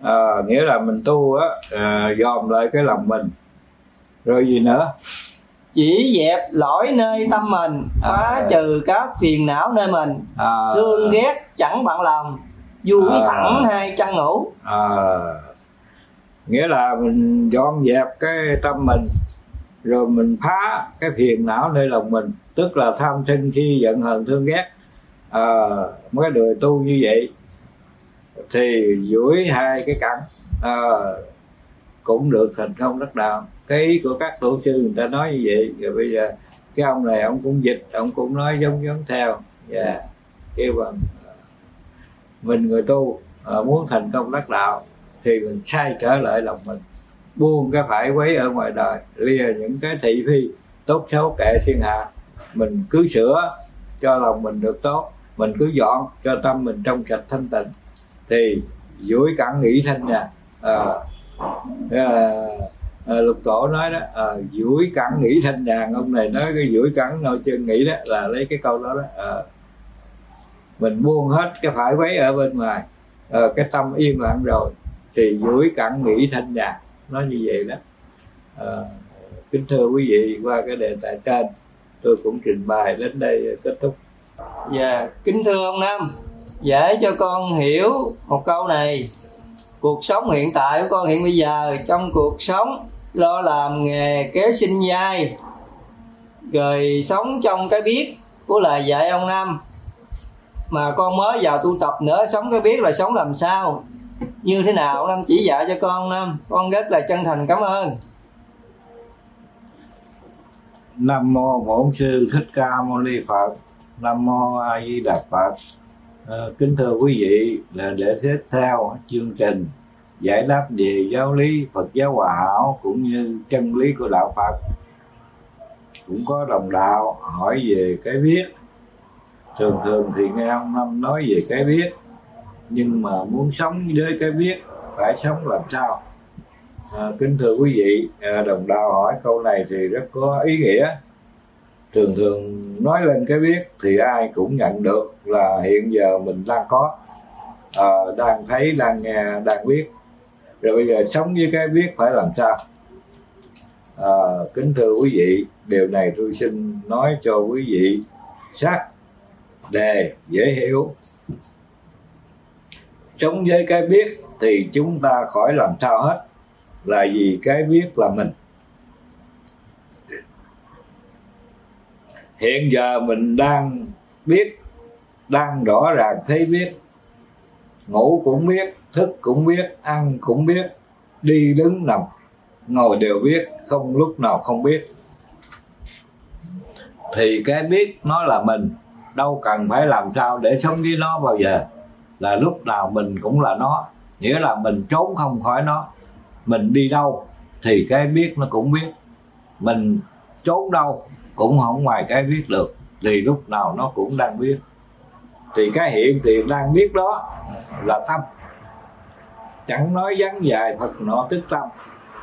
Speaker 2: à, nghĩa là mình tu á à, dòm lại cái lòng mình rồi gì nữa
Speaker 1: chỉ dẹp lỗi nơi tâm mình phá à. trừ các phiền não nơi mình à. thương ghét chẳng bận lòng vui à. thẳng hai chân ngủ à.
Speaker 2: nghĩa là mình dọn dẹp cái tâm mình rồi mình phá cái phiền não nơi lòng mình tức là tham sân si giận hờn thương ghét à, mấy người tu như vậy thì dưới hai cái cẳng à, ờ, cũng được thành công đất đạo cái ý của các tổ sư người ta nói như vậy rồi bây giờ cái ông này ông cũng dịch ông cũng nói giống giống theo. Và yeah. kêu bằng ờ, mình người tu à, muốn thành công đắc đạo thì mình sai trở lại lòng mình. Buông cái phải quấy ở ngoài đời. Lìa những cái thị phi tốt xấu kệ thiên hạ mình cứ sửa cho lòng mình được tốt mình cứ dọn cho tâm mình trong sạch thanh tịnh thì dưới cẳng nghĩ thanh nè à, à, à, lục tổ nói đó ờ, à, duỗi cẳng nghĩ thanh đàn ông này nói cái duỗi cẳng nội chân nghĩ đó là lấy cái câu đó đó à, mình buông hết cái phải quấy ở bên ngoài à, cái tâm yên lặng rồi. Thì duỗi cẳng nghĩ thanh đàn nó như vậy đó. À, kính thưa quý vị qua cái đề tài trên tôi cũng trình bày đến đây kết thúc.
Speaker 1: Dạ kính thưa ông Nam dễ cho con hiểu một câu này. Cuộc sống hiện tại của con hiện bây giờ, trong cuộc sống lo làm nghề kế sinh nhai, rồi sống trong cái biết của lời dạy ông năm mà con mới vào tu tập nữa, sống cái biết là sống làm sao? Như thế nào ông năm chỉ dạy cho con năm con rất là chân thành, cảm ơn.
Speaker 2: Nam mô bổn sư thích ca mâu ni phật. Nam mô a di đà phật à, kính thưa quý vị là để tiếp theo chương trình giải đáp về giáo lý phật giáo hòa hảo cũng như chân lý của đạo phật. Cũng có đồng đạo hỏi về cái biết. Thường thường thì nghe ông năm nói về cái biết nhưng mà muốn sống với cái biết phải sống làm sao? À, kính thưa quý vị à, đồng đạo hỏi câu này thì rất có ý nghĩa thường thường nói lên cái biết thì ai cũng nhận được là hiện giờ mình đang có à, đang thấy đang nghe đang biết. Rồi bây giờ sống với cái biết phải làm sao? À, kính thưa quý vị điều này tôi xin nói cho quý vị sát đề dễ hiểu. Sống với cái biết thì chúng ta khỏi làm sao hết là vì cái biết là mình. Hiện giờ mình đang biết, đang rõ ràng thấy biết. Ngủ cũng biết, thức cũng biết, ăn cũng biết, đi đứng nằm, ngồi đều biết, không lúc nào không biết. Thì cái biết nó là mình, đâu cần phải làm sao để sống với nó bao giờ. Là lúc nào mình cũng là nó, nghĩa là mình trốn không khỏi nó. Mình đi đâu thì cái biết nó cũng biết. Mình trốn đâu cũng không ngoài cái biết được, thì lúc nào nó cũng đang biết thì cái hiện tiền đang biết đó là tâm chẳng nói vắng dài phật nọ tức tâm.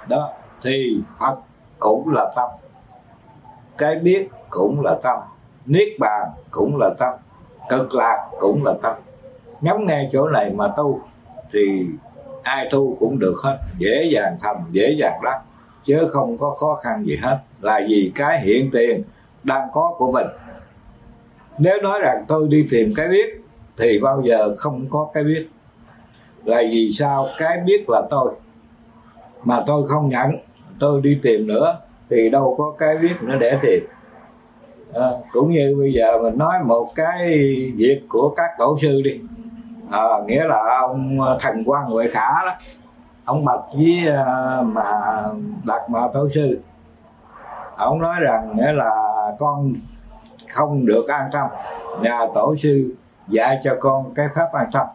Speaker 2: Đó, thì phật cũng là tâm cái biết cũng là tâm niết bàn cũng là tâm cực lạc cũng là tâm nhắm nghe chỗ này mà tu, thì ai tu cũng được hết. Dễ dàng thành dễ dàng đắc chứ không có khó khăn gì hết. Là vì cái hiện tiền đang có của mình. Nếu nói rằng tôi đi tìm cái biết thì bao giờ không có cái biết. Là vì sao cái biết là tôi? Mà tôi không nhận tôi đi tìm nữa thì đâu có cái biết nữa để tìm. À, cũng như bây giờ mình nói một cái việc của các tổ sư đi. À, nghĩa là ông thần quan huệ khả đó ông bạch với à, mà đạt mà tổ sư. Ông nói rằng, nghĩa là con không được an tâm. Nhà tổ sư dạy cho con cái pháp an tâm.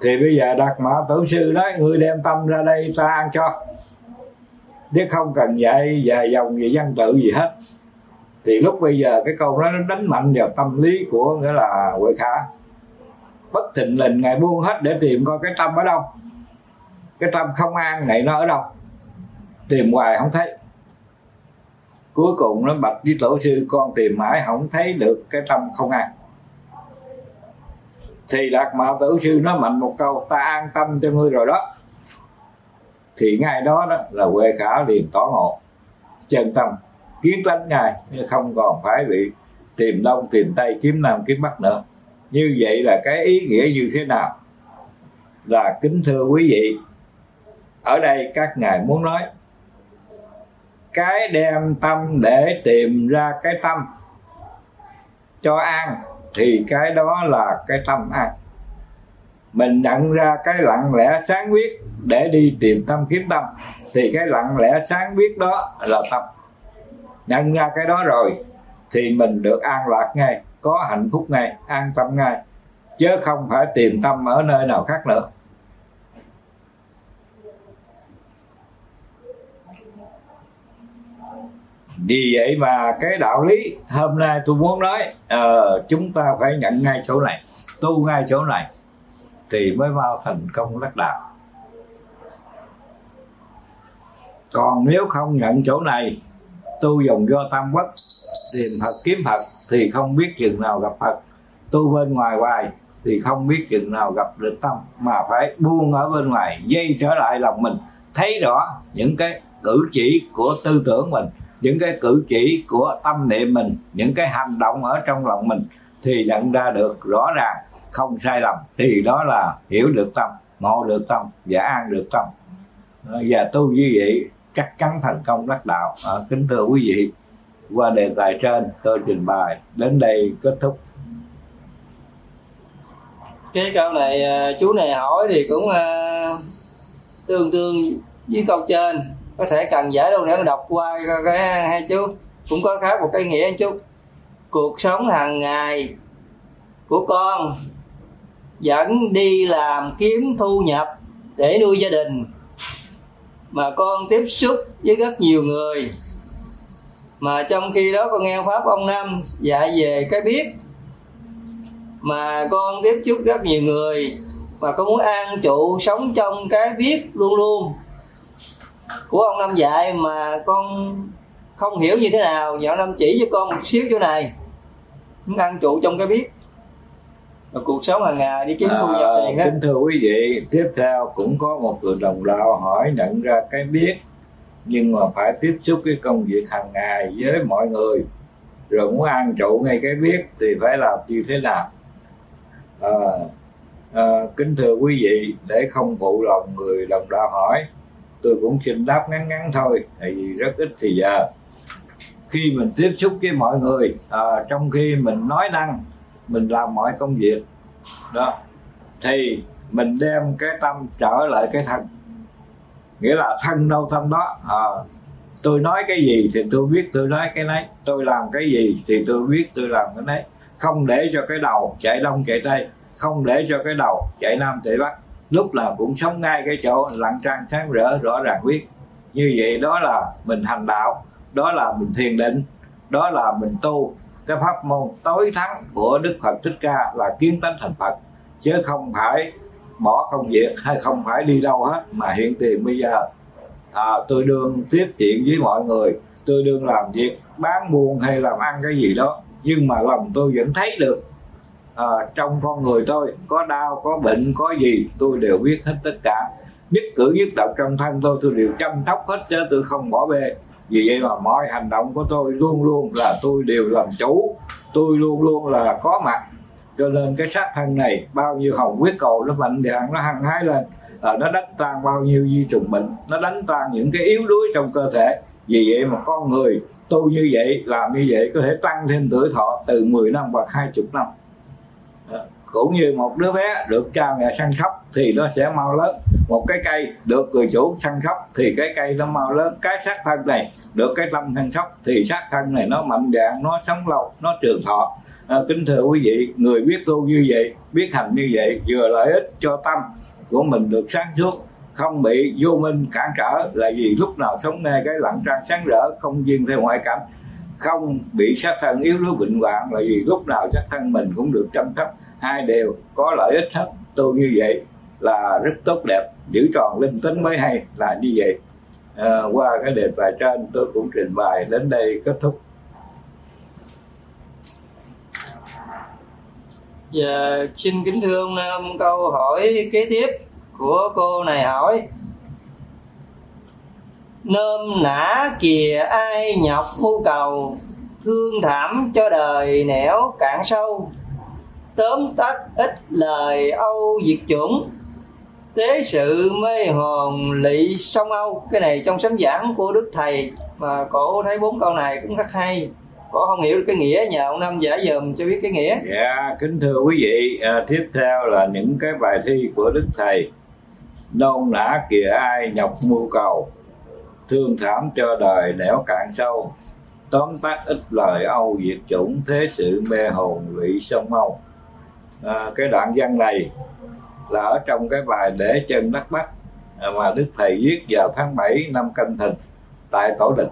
Speaker 2: Thì bây giờ đạt mã tổ sư nói người đem tâm ra đây ta ăn cho. Chứ không cần dạy dài dòng về văn tự gì hết. Thì lúc bây giờ cái câu đó nó đánh mạnh vào tâm lý của, nghĩa là huệ khả. Bất thịnh lình ngài buông hết để tìm coi cái tâm ở đâu cái tâm không an này nó ở đâu? Tìm hoài không thấy. Cuối cùng nó bạch với tổ sư, con tìm mãi không thấy được cái tâm không an thì đạt mạo tử sư nó mạnh một câu, ta an tâm cho ngươi rồi đó. Thì ngay đó đó là huệ khả liền tỏ ngộ. Chân tâm kiến tánh ngài không còn phải bị tìm đông, tìm tây, kiếm nam, kiếm bắc nữa. Như vậy là cái ý nghĩa như thế nào? Là kính thưa quý vị ở đây các ngài muốn nói, cái đem tâm để tìm ra cái tâm, cho an thì cái đó là cái tâm an. Mình nhận ra cái lặng lẽ sáng biết để đi tìm tâm kiếm tâm, thì cái lặng lẽ sáng biết đó là tâm. Nhận ra cái đó rồi thì mình được an lạc ngay, có hạnh phúc ngay, an tâm ngay, chứ không phải tìm tâm ở nơi nào khác nữa. Vì vậy mà cái đạo lý hôm nay tôi muốn nói uh, chúng ta phải nhận ngay chỗ này tu ngay chỗ này thì mới vào thành công đắc đạo. Còn nếu không nhận chỗ này tu dùng do tam quốc tìm phật kiếm phật thì không biết chừng nào gặp phật. Tu bên ngoài hoài thì không biết chừng nào gặp được tâm mà phải buông ở bên ngoài dây trở lại lòng mình thấy rõ những cái cử chỉ của tư tưởng mình những cái cử chỉ của tâm niệm mình những cái hành động ở trong lòng mình thì nhận ra được rõ ràng không sai lầm. Thì đó là hiểu được tâm ngộ được tâm và an được tâm. Và tu như vậy chắc chắn thành công đắc đạo. À, kính thưa quý vị qua đề tài trên tôi trình bày. Đến đây kết thúc.
Speaker 1: Cái câu này à, chú này hỏi thì cũng uh, tương tương với câu trên có thể cần giải đâu để đọc qua cái hai chú. Cũng có khá một cái nghĩa một chút cuộc sống hàng ngày của con vẫn đi làm kiếm thu nhập để nuôi gia đình. Mà con tiếp xúc với rất nhiều người. Mà trong khi đó con nghe pháp ông năm dạy về cái biết. Mà con tiếp xúc rất nhiều người. Mà con muốn an trụ sống trong cái biết luôn luôn của ông năm dạy mà con không hiểu như thế nào. Và ông năm chỉ cho con một xíu chỗ này. Muốn ăn trụ trong cái biết và cuộc sống hàng ngày đi kiếm thu nhập à, tiền
Speaker 2: đó. kính thưa quý vị tiếp theo cũng có một người đồng đạo hỏi nhận ra cái biết nhưng mà phải tiếp xúc cái công việc hàng ngày với mọi người rồi muốn ăn trụ ngay cái biết thì phải làm như thế nào? À, à, kính thưa quý vị để không phụ lòng người đồng đạo hỏi tôi cũng xin đáp ngắn ngắn thôi tại vì rất ít thì giờ khi mình tiếp xúc với mọi người à, trong khi mình nói năng mình làm mọi công việc đó thì mình đem cái tâm trở lại cái thân. Nghĩa là thân đâu thân đó à, tôi nói cái gì thì tôi biết tôi nói cái nấy tôi làm cái gì thì tôi biết tôi làm cái nấy. Không để cho cái đầu chạy đông chạy tây không để cho cái đầu chạy nam chạy bắc lúc nào cũng sống ngay cái chỗ lặng trang sáng rỡ rõ ràng quyết như vậy đó là mình hành đạo đó là mình thiền định đó là mình tu. Cái pháp môn tối thắng của đức phật thích ca là kiến tánh thành phật. Chứ không phải bỏ công việc hay không phải đi đâu hết mà hiện tiền bây giờ. À, tôi đương tiếp chuyện với mọi người tôi đương làm việc bán buôn hay làm ăn cái gì đó. Nhưng mà lòng tôi vẫn thấy được à, trong con người tôi có đau có bệnh có gì tôi đều biết hết tất cả. Nhất cử nhất động trong thân tôi tôi đều chăm sóc hết chứ tôi không bỏ bê. Vì vậy mà mọi hành động của tôi luôn luôn là tôi đều làm chủ. Tôi luôn luôn là có mặt. Cho nên cái sát thân này bao nhiêu hồng huyết cầu nó mạnh thì nó hăng hái lên. À, nó đánh tan bao nhiêu di trùng bệnh. Nó đánh tan những cái yếu đuối trong cơ thể. Vì vậy mà con người tu như vậy làm như vậy có thể tăng thêm tuổi thọ từ 10 năm hoặc 20 năm cũng như một đứa bé được cha mẹ săn sóc thì nó sẽ mau lớn. Một cái cây được người chủ săn sóc thì cái cây nó mau lớn. Cái xác thân này được cái tâm săn sóc thì xác thân này nó mạnh dạng nó sống lâu nó trường thọ. À, kính thưa quý vị người biết tu như vậy biết hành như vậy vừa lợi ích cho tâm của mình được sáng suốt không bị vô minh cản trở là vì lúc nào sống nghe cái lặng trăng sáng rỡ không duyên theo ngoại cảnh không bị sát thân yếu đuối bệnh hoạn là vì lúc nào sát thân mình cũng được chăm sóc. Hai đều có lợi ích hết. Tôi như vậy là rất tốt đẹp. Giữ tròn linh tính mới hay là như vậy. À, qua cái đề tài trên tôi cũng trình bày đến đây kết thúc.
Speaker 1: Dạ, xin kính thưa ông câu hỏi kế tiếp của cô này hỏi. Nôm nã kìa ai nhọc mưu cầu Thương thảm cho đời nẻo cạn sâu. Tóm tắt ít lời âu diệt chủng. Tế sự mê hồn lị sông âu. Cái này trong sấm giảng của đức thầy mà cổ thấy bốn câu này cũng rất hay. Có không hiểu cái nghĩa nhờ ông năm giải dùm cho biết cái nghĩa.
Speaker 2: Dạ kính thưa quý vị à, tiếp theo là những cái bài thi của đức thầy. Nôn nã kìa ai nhọc mưu cầu thương thảm cho đời nẻo cạn sâu. Tóm tắt ít lời âu diệt chủng thế sự mê hồn lụy sông âu. À, cái đoạn văn này là ở trong cái bài để chân đắc bắc à, mà đức thầy viết vào tháng 7 năm canh thìn tại tổ đình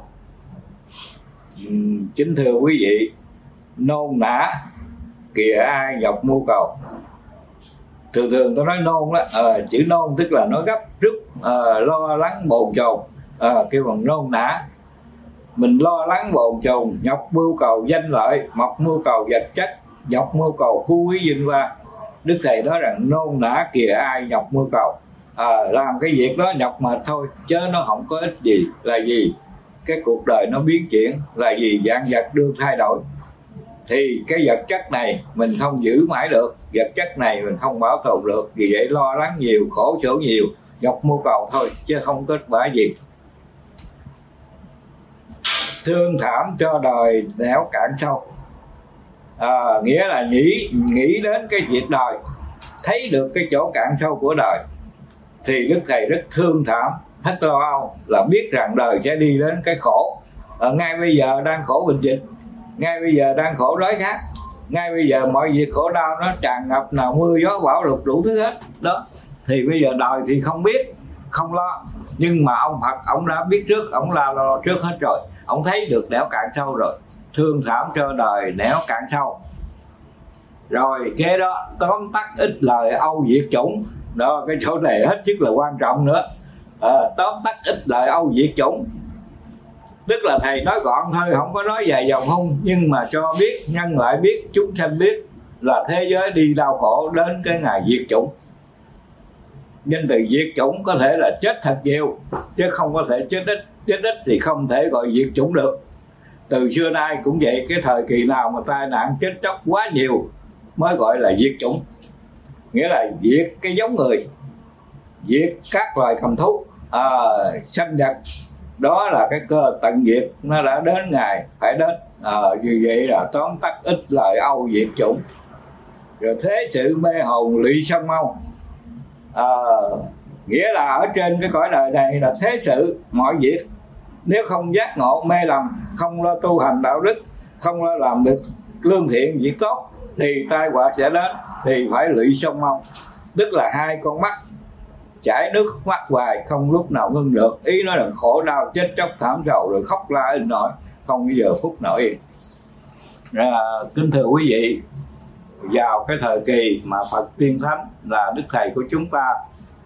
Speaker 2: chính ừ, thưa quý vị nôn nã kìa ai dọc mưu cầu. Thường thường tôi nói nôn đó à, chữ nôn tức là nói gấp rút à, lo lắng bồn chồn à, kêu bằng nôn nã mình lo lắng bồn chồn nhọc mưu cầu danh lợi mọc mưu cầu vật chất nhọc mưu cầu khu quý vinh hoa. Đức thầy nói rằng nôn nã kìa ai nhọc mưu cầu. À, làm cái việc đó nhọc mệt thôi chứ nó không có ích gì. Là gì? Cái cuộc đời nó biến chuyển là gì? Dạng vật đương thay đổi. Thì cái vật chất này mình không giữ mãi được vật chất này mình không bảo tồn được. Vì vậy lo lắng nhiều khổ chỗ nhiều nhọc mưu cầu thôi chứ không kết quả gì thương thảm cho đời nẻo cạn sâu. À, nghĩa là nghĩ nghĩ đến cái việc đời thấy được cái chỗ cạn sâu của đời thì đức thầy rất thương thảm. Hết lo âu là biết rằng đời sẽ đi đến cái khổ. À, ngay bây giờ đang khổ bệnh dịch ngay bây giờ đang khổ đói khát ngay bây giờ mọi việc khổ đau nó tràn ngập nào mưa gió bão lụt đủ thứ hết. Đó thì bây giờ đời thì không biết không lo. Nhưng mà ông Phật ông đã biết trước ông là lo trước hết rồi ông thấy được nẻo cạn sâu rồi. Thương thảm cho đời nẻo cạn sâu. Rồi kế đó tóm tắt ít lời âu diệt chủng. Đó cái chỗ này hết sức là quan trọng nữa. À, tóm tắt ít lời âu diệt chủng. Tức là thầy nói gọn thôi không có nói dài dòng hung. Nhưng mà cho biết nhân lại biết chúng sanh biết là thế giới đi đau khổ đến cái ngày diệt chủng. Nhân từ diệt chủng có thể là chết thật nhiều chứ không có thể chết ít chết ít thì không thể gọi diệt chủng được. Từ xưa nay cũng vậy cái thời kỳ nào mà tai nạn chết chóc quá nhiều mới gọi là diệt chủng. Nghĩa là diệt cái giống người diệt các loài cầm thú à, sanh vật. Đó là cái cơ tận diệt nó đã đến ngày phải đến. À, như vậy là tóm tắt ít lời âu diệt chủng. Rồi thế sự mê hồn lụy sông mau à, nghĩa là ở trên cái cõi đời này là thế sự mọi việc nếu không giác ngộ mê lầm không lo tu hành đạo đức không lo làm được lương thiện việc tốt thì tai họa sẽ đến thì phải lụy sông mông. Tức là hai con mắt chảy nước mắt hoài không lúc nào ngưng được. Ý nói là khổ đau chết chóc thảm rầu rồi khóc la in nổi không bao giờ phút nổi yên. À, kính thưa quý vị vào cái thời kỳ mà Phật tiên thánh là đức thầy của chúng ta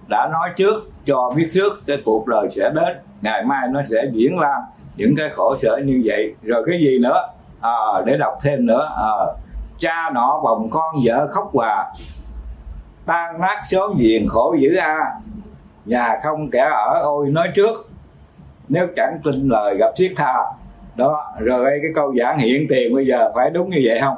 Speaker 2: đã nói trước cho biết trước cái cuộc đời sẽ đến ngày mai nó sẽ diễn ra những cái khổ sở như vậy. Rồi cái gì nữa? À, để đọc thêm nữa. À, cha nọ bồng con vợ khóc hòa. Tan nát số diền khổ dữ a. Nhà không kẻ ở ôi nói trước. Nếu chẳng tin lời gặp thiết tha. Đó rồi cái câu giảng hiện tiền bây giờ phải đúng như vậy không?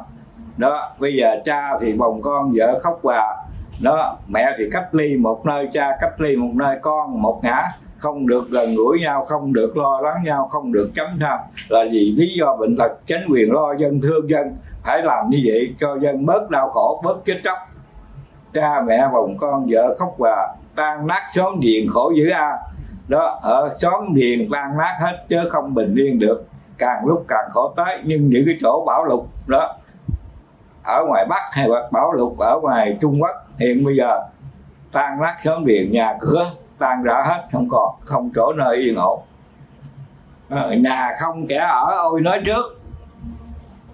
Speaker 2: Đó bây giờ cha thì bồng con vợ khóc hòa đó, mẹ thì cách ly một nơi, cha cách ly một nơi, con một ngã. Không được gần gũi nhau, không được lo lắng nhau, không được chấm nhau là vì lý do bệnh tật, chánh quyền lo dân, thương dân. Phải làm như vậy cho dân bớt đau khổ, bớt chết chóc. Cha, mẹ, vòng con, vợ khóc hòa, tan nát xóm điền khổ dữ a. Đó, ở xóm điền tan nát hết chứ không bình yên được. Càng lúc càng khổ tới, nhưng những cái chỗ bão lụt, đó, ở ngoài bắc hay hoặc bão lụt ở ngoài trung quốc hiện bây giờ tan nát sớm điện nhà cửa tan rã hết không còn không chỗ nơi yên ổn. Ờ, nhà không kẻ ở ôi nói trước.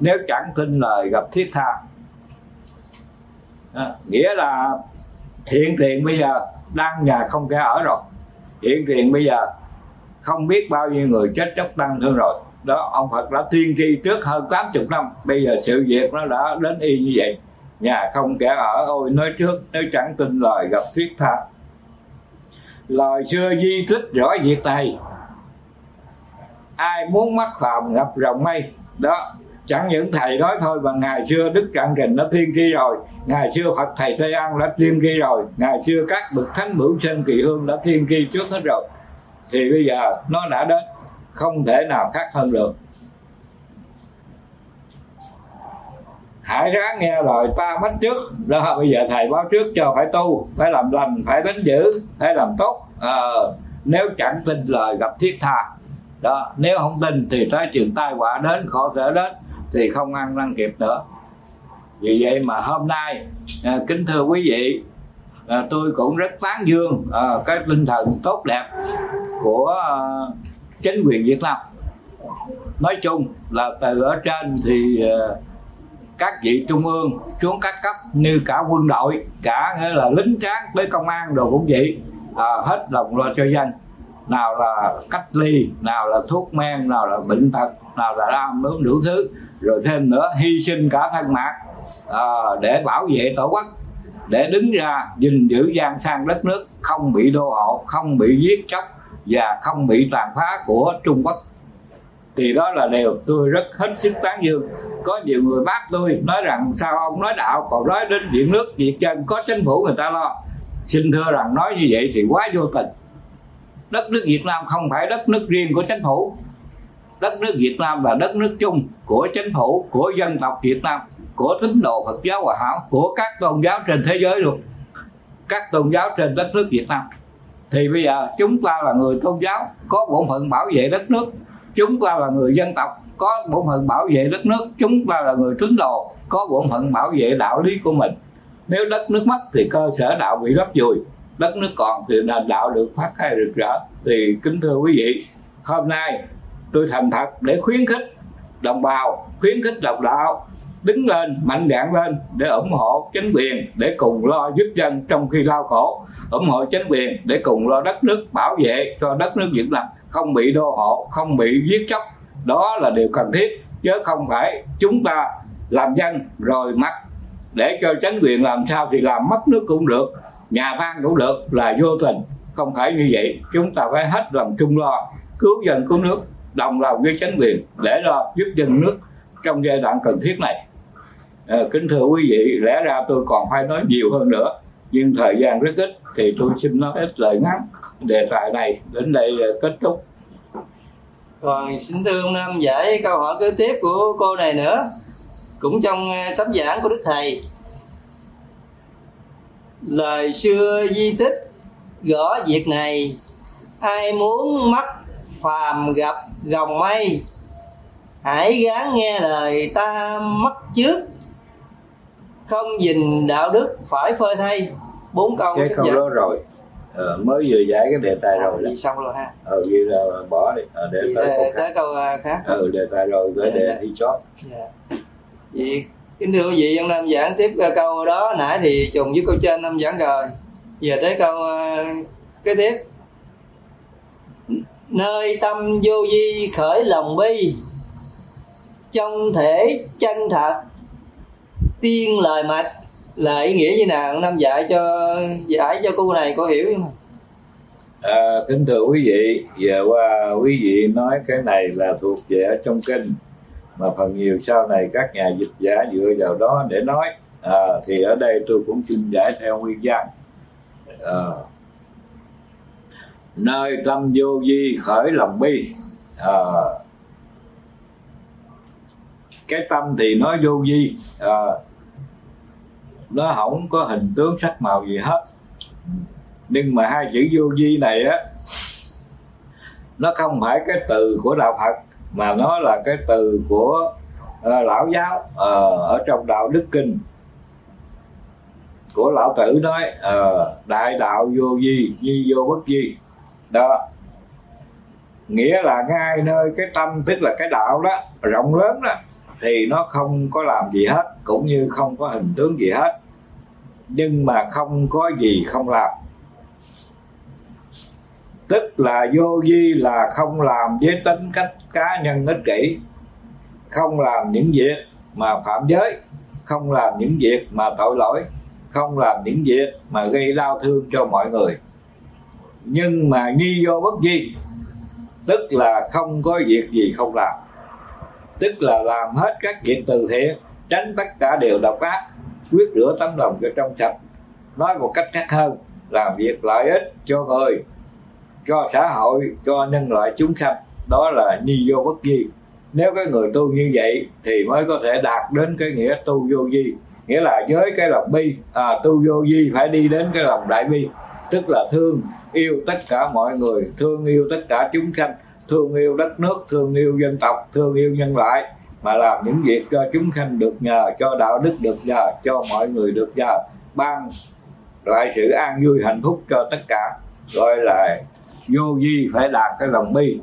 Speaker 2: Nếu chẳng tin lời gặp thiết tha. À, nghĩa là hiện tiền bây giờ đang nhà không kẻ ở rồi. Hiện tiền bây giờ không biết bao nhiêu người chết chóc tăng thương rồi. Đó ông Phật đã tiên tri trước hơn 80 năm. Bây giờ sự việc nó đã đến y như vậy nhà không kẻ ở, ôi, nói trước nếu chẳng tin lời gặp thiết tha. Lời xưa di tích rõ việc này. Ai muốn mắc phạm gặp rồng mây. Đó, chẳng những thầy nói thôi mà ngày xưa đức cận trình đã tiên tri rồi. Ngày xưa phật thầy tây an đã tiên tri rồi. Ngày xưa các bậc thánh bửu sơn kỳ hương đã tiên tri trước hết rồi. Thì bây giờ nó đã đến, không thể nào khác hơn được. Hãy ráng nghe lời ta bắt trước. Đó bây giờ thầy báo trước cho phải tu phải làm lành phải đánh giữ phải làm tốt. À, nếu chẳng tin lời gặp thiết tha. Đó nếu không tin thì tới trường tai họa đến khổ sở đến thì không ăn năn kịp nữa. Vì vậy mà hôm nay à, kính thưa quý vị à, tôi cũng rất tán dương à, cái tinh thần tốt đẹp của à, chính quyền Việt Nam. Nói chung là từ ở trên thì à, các vị trung ương xuống các cấp như cả quân đội cả nghĩa là lính tráng tới công an đồ cũng vậy. À, hết lòng lo cho dân. Nào là cách ly nào là thuốc men nào là bệnh tật nào là ăn nướng đủ thứ. Rồi thêm nữa hy sinh cả thân mạng. À, để bảo vệ tổ quốc để đứng ra gìn giữ gian sang đất nước không bị đô hộ không bị giết chóc và không bị tàn phá của trung quốc thì đó là điều tôi rất hết sức tán dương. Có nhiều người bác tôi nói rằng, sao ông nói đạo, còn nói đến chuyện nước việc chân có chính phủ người ta lo? Xin thưa rằng nói như vậy thì quá vô tình. Đất nước Việt Nam không phải đất nước riêng của chính phủ. Đất nước Việt Nam là đất nước chung của chính phủ, của dân tộc Việt Nam, của tín đồ Phật giáo Hòa Hảo, của các tôn giáo trên thế giới luôn. Các tôn giáo trên đất nước Việt Nam. Thì bây giờ chúng ta là người tôn giáo, có bổn phận bảo vệ đất nước chúng ta là người dân tộc, có bổn phận bảo vệ đất nước. Chúng ta là người tín đồ, có bổn phận bảo vệ đạo lý của mình. Nếu đất nước mất thì cơ sở đạo bị lấp vùi đất nước còn thì nền đạo được phát khai rực rỡ. Thì kính thưa quý vị, hôm nay tôi thành thật để khuyến khích đồng bào, khuyến khích đồng đạo đứng lên, mạnh dạn lên để ủng hộ chính quyền để cùng lo giúp dân trong khi lao khổ. Ủng hộ chính quyền để cùng lo đất nước bảo vệ cho đất nước Việt Nam, không bị đô hộ, không bị giết chóc. Đó là điều cần thiết, chứ không phải chúng ta làm dân rồi mất để cho chính quyền làm sao thì làm mất nước cũng được, nhà văn cũng được, là vô tình. Không phải như vậy, chúng ta phải hết lòng chung lo, cứu dân cứu nước, đồng lòng với chính quyền để lo giúp dân nước trong giai đoạn cần thiết này à, kính thưa quý vị lẽ ra tôi còn phải nói nhiều hơn nữa nhưng thời gian rất ít thì tôi xin nói ít lời ngắn. Đề tài này đến đây ờ, kết thúc.
Speaker 1: Còn xin thưa ông Nam giải câu hỏi kế tiếp của cô này nữa. Cũng trong ờ, sắp giảng của Đức Thầy. Lời xưa di tích gõ việc này ai muốn mắt phàm gặp gồng mây hãy gán nghe lời ta mắc trước không dình đạo đức phải phơi thay. Bốn câu
Speaker 2: cái câu đó rồi. Ờ, mới vừa giải cái đề tài
Speaker 1: à,
Speaker 2: rồi
Speaker 1: vậy xong rồi ha.
Speaker 2: Ờ vậy là bỏ đi. Ờ, để
Speaker 1: vậy
Speaker 2: tới câu
Speaker 1: tới,
Speaker 2: khác.
Speaker 1: tới câu à, khác.
Speaker 2: Ừ đề tài rồi gửi
Speaker 1: Dạ,
Speaker 2: đề
Speaker 1: dạ.
Speaker 2: thi chót.
Speaker 1: Dạ. vậy kính thưa quý vị ông nam giảng tiếp à, câu đó. Nãy thì trùng với câu trên năm giảng rồi. Giờ tới câu à, kế tiếp. Nơi tâm vô vi khởi lòng bi trong thể chân thật tiên lời mạch là ý nghĩa như nào? Ông nam dạy cho giải cho cô này cô hiểu không
Speaker 2: À, kính thưa quý vị, giờ qua quý vị nói cái này là thuộc về ở trong kinh mà phần nhiều sau này các nhà dịch giả dựa vào đó để nói. À, thì ở đây tôi cũng xin giải theo nguyên văn. À, nơi tâm vô vi khởi lòng bi. À, cái tâm thì nó vô vi. À, nó không có hình tướng sắc màu gì hết. Nhưng mà hai chữ vô vi này á nó không phải cái từ của đạo Phật mà nó là cái từ của uh, lão giáo uh, ở trong đạo đức kinh. Của lão tử nói uh, đại đạo vô vi nhi vô bất vi. Đó. Nghĩa là ngay nơi cái tâm tức là cái đạo đó rộng lớn đó thì nó không có làm gì hết, cũng như không có hình tướng gì hết. Nhưng mà không có gì không làm. Tức là vô vi là không làm với tính cách cá nhân ích kỷ. Không làm những việc mà phạm giới. Không làm những việc mà tội lỗi. Không làm những việc mà gây đau thương cho mọi người. Nhưng mà nghi vô bất vi, tức là không có việc gì không làm tức là làm hết các việc từ thiện tránh tất cả đều độc ác quyết rửa tấm lòng cho trong sạch. Nói một cách khác hơn làm việc lợi ích cho người cho xã hội cho nhân loại chúng sanh. Đó là ni vô bất di. Nếu cái người tu như vậy thì mới có thể đạt đến cái nghĩa tu vô di. Nghĩa là với cái lòng bi à, tu vô di phải đi đến cái lòng đại bi. Tức là thương yêu tất cả mọi người thương yêu tất cả chúng sanh thương yêu đất nước thương yêu dân tộc thương yêu nhân loại mà làm những việc cho chúng sanh được nhờ cho đạo đức được nhờ cho mọi người được nhờ ban lại sự an vui hạnh phúc cho tất cả. Gọi là vô vi phải đạt cái lòng bi.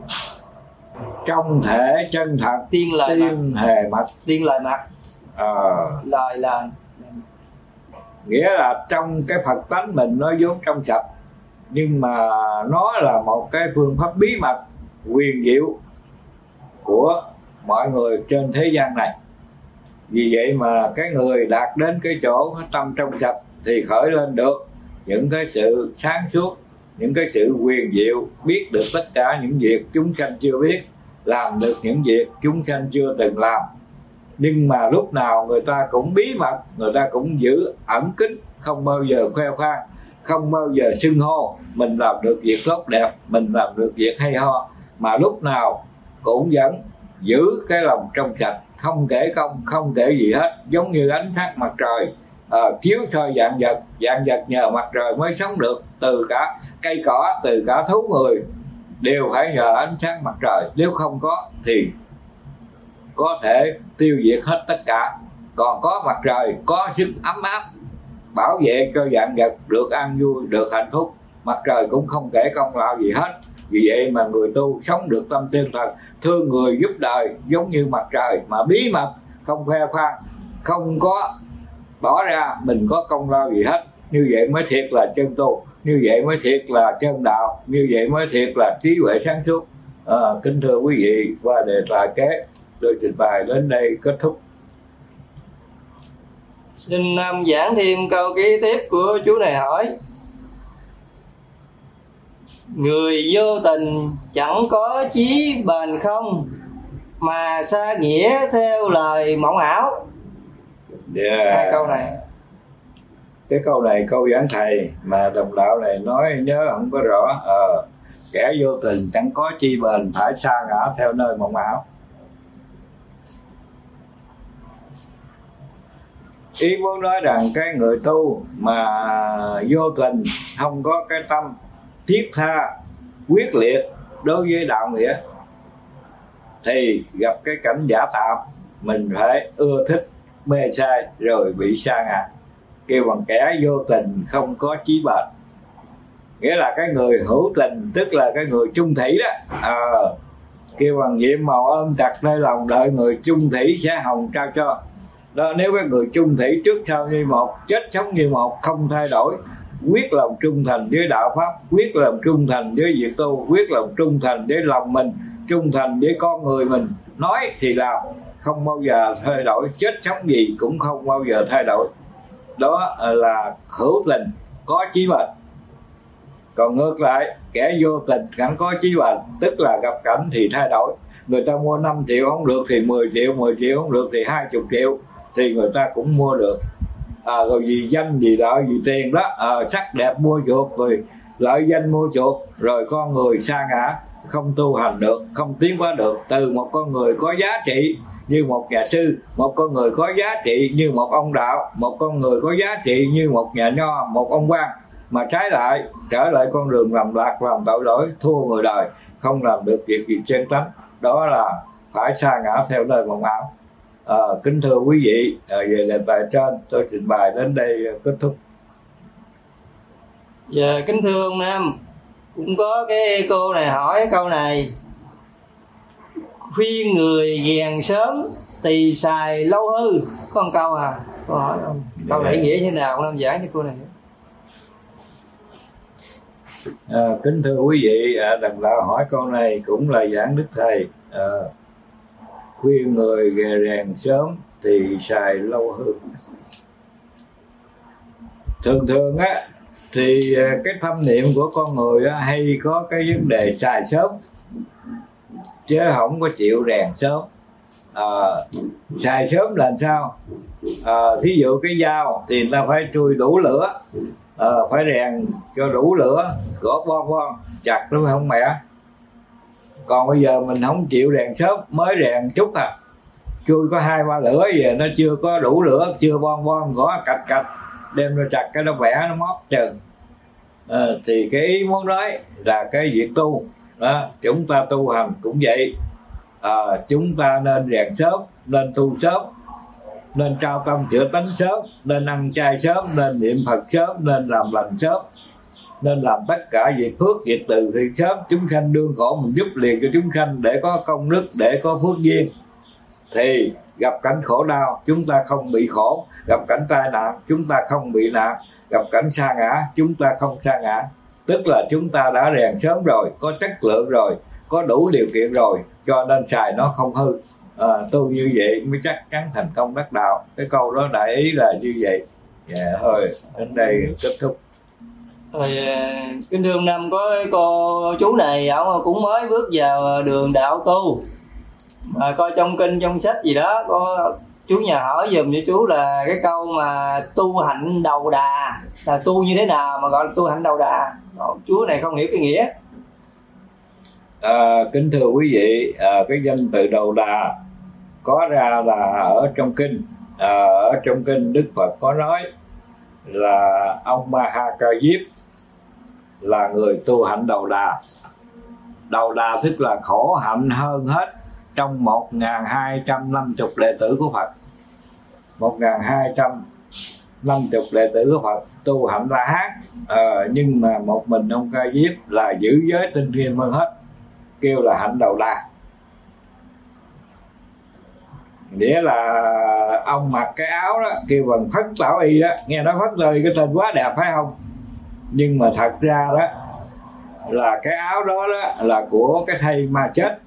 Speaker 2: Trong thể chân thật
Speaker 1: tiên lời
Speaker 2: tiên
Speaker 1: mặt
Speaker 2: hề mặt.
Speaker 1: Tiên lời mặt
Speaker 2: à,
Speaker 1: lời là
Speaker 2: nghĩa là trong cái phật tánh mình nó vốn trong sạch nhưng mà nó là một cái phương pháp bí mật quyền diệu của mọi người trên thế gian này. Vì vậy mà cái người đạt đến cái chỗ tâm trong sạch thì khởi lên được những cái sự sáng suốt, những cái sự quyền diệu, biết được tất cả những việc chúng sanh chưa biết, làm được những việc chúng sanh chưa từng làm. Nhưng mà lúc nào người ta cũng bí mật, người ta cũng giữ ẩn kín, không bao giờ khoe khoang, không bao giờ xưng hô, mình làm được việc tốt đẹp, mình làm được việc hay ho mà lúc nào cũng vẫn giữ cái lòng trong sạch không kể công không kể gì hết. Giống như ánh sáng mặt trời à, chiếu soi dạng vật dạng vật nhờ mặt trời mới sống được. Từ cả cây cỏ từ cả thú người đều phải nhờ ánh sáng mặt trời. Nếu không có thì có thể tiêu diệt hết tất cả. Còn có mặt trời có sức ấm áp bảo vệ cho dạng vật được an vui được hạnh phúc. Mặt trời cũng không kể công lao gì hết vì vậy mà người tu sống được tâm tiên thần thương người giúp đời giống như mặt trời mà bí mật không khoe khoang không có bỏ ra mình có công lao gì hết. Như vậy mới thiệt là chân tu như vậy mới thiệt là chân đạo như vậy mới thiệt là trí huệ sáng suốt. À, kính thưa quý vị qua đề tài kế tôi trình bày đến đây kết thúc.
Speaker 1: Xin um, giảng thêm câu kế tiếp của chú này hỏi người vô tình chẳng có chí bền không mà xa nghĩa theo lời mộng ảo.
Speaker 2: Yeah.
Speaker 1: hai câu này.
Speaker 2: Cái câu này câu giảng thầy mà đồng đạo này nói nhớ không có rõ. Ờ kẻ vô tình chẳng có chi bền phải xa ngã theo nơi mộng ảo. Ý muốn nói rằng cái người tu mà vô tình không có cái tâm thiết tha quyết liệt đối với đạo nghĩa thì gặp cái cảnh giả tạm mình phải ưa thích mê sai rồi bị sa ngã kêu bằng kẻ vô tình không có chí bền. Nghĩa là cái người hữu tình tức là cái người trung thủy đó à, kêu bằng nhiệm màu ôm chặt nơi lòng đợi người trung thủy sẽ hồng trao cho. Đó nếu cái người trung thủy trước sau như một chết sống như một không thay đổi quyết lòng trung thành với đạo pháp, quyết lòng trung thành với việc tu, quyết lòng trung thành với lòng mình, trung thành với con người mình. Nói thì làm, không bao giờ thay đổi, chết sống gì cũng không bao giờ thay đổi. Đó là hữu tình có chí mệnh. Còn ngược lại, kẻ vô tình chẳng có chí mệnh, tức là gặp cảnh thì thay đổi. Người ta mua 5 triệu không được thì 10 triệu 10 triệu không được thì 20 triệu, thì người ta cũng mua được à, rồi vì danh gì lợi vì tiền đó à, sắc đẹp mua chuộc rồi lợi danh mua chuộc rồi con người sa ngã không tu hành được không tiến hóa được từ một con người có giá trị như một nhà sư một con người có giá trị như một ông đạo một con người có giá trị như một nhà nho một ông quan mà trái lại trở lại con đường làm lạc làm tội lỗi thua người đời không làm được việc gì chân tránh. Đó là phải xa ngã theo lời mộng ảo à, kính thưa quý vị à, về đề tài trên tôi trình bày đến đây kết thúc.
Speaker 1: Dạ kính thưa ông nam. Cũng có cái cô này hỏi câu này. Khuyên người ghiền sớm tỳ xài lâu hư. Có một câu à câu hỏi không câu này nghĩa thế nào ông nam giảng cho cô này
Speaker 2: à, kính thưa quý vị à, đằng đạo hỏi câu này cũng là giảng đức thầy. À, khuyên người ghè rèn sớm thì xài lâu hơn. Thường thường á thì à, cái thâm niệm của con người á, hay có cái vấn đề xài sớm chứ không có chịu rèn sớm. À, xài sớm là sao? À, thí dụ cái dao thì ta phải chui đủ lửa à, phải rèn cho đủ lửa gõ bon bon chặt nó không mẹ? Còn bây giờ mình không chịu rèn sớm mới rèn chút à. Chui có hai ba lửa về nó chưa có đủ lửa chưa bon bon gõ cạch cạch đem ra chặt cái nó vẽ nó móc chừng. À, thì cái ý muốn nói là cái việc tu đó, chúng ta tu hành cũng vậy. À, chúng ta nên rèn sớm nên tu sớm nên trao tâm chữa tánh sớm nên ăn chay sớm nên niệm phật sớm nên làm lành sớm nên làm tất cả việc phước việc từ thì sớm chúng sanh đương khổ mình giúp liền cho chúng sanh để có công đức để có phước duyên. Thì gặp cảnh khổ đau chúng ta không bị khổ. Gặp cảnh tai nạn chúng ta không bị nạn. Gặp cảnh xa ngã chúng ta không xa ngã. Tức là chúng ta đã rèn sớm rồi có chất lượng rồi có đủ điều kiện rồi cho nên xài nó không hư. À, tu như vậy mới chắc chắn thành công đắc đạo. Cái câu đó đại ý là như vậy. Dạ thôi đến đây kết thúc
Speaker 1: rồi ờ, cái đường năm có cô chú này ông cũng mới bước vào đường đạo tu. Mà coi trong kinh trong sách gì đó có chú nhà hỏi dùm cho chú là cái câu mà tu hạnh đầu đà. Là tu như thế nào mà gọi là tu hạnh đầu đà? Chú này không hiểu cái nghĩa.
Speaker 2: À, kính thưa quý vị à, cái danh từ đầu đà có ra là ở trong kinh. À, ở trong kinh đức phật có nói là ông maha ca diếp là người tu hạnh đầu đà. Đầu đà tức là khổ hạnh hơn hết trong 1250 đệ tử của Phật. 1250 đệ tử của Phật tu hạnh la hán à, ờ, nhưng mà một mình ông ca diếp là giữ giới tinh nghiêm hơn hết kêu là hạnh đầu đà. Nghĩa là ông mặc cái áo đó kêu bằng phất lão y đó. Nghe nói phất lời cái tên quá đẹp phải không? Nhưng mà thật ra đó là cái áo đó đó là của cái thầy ma chết.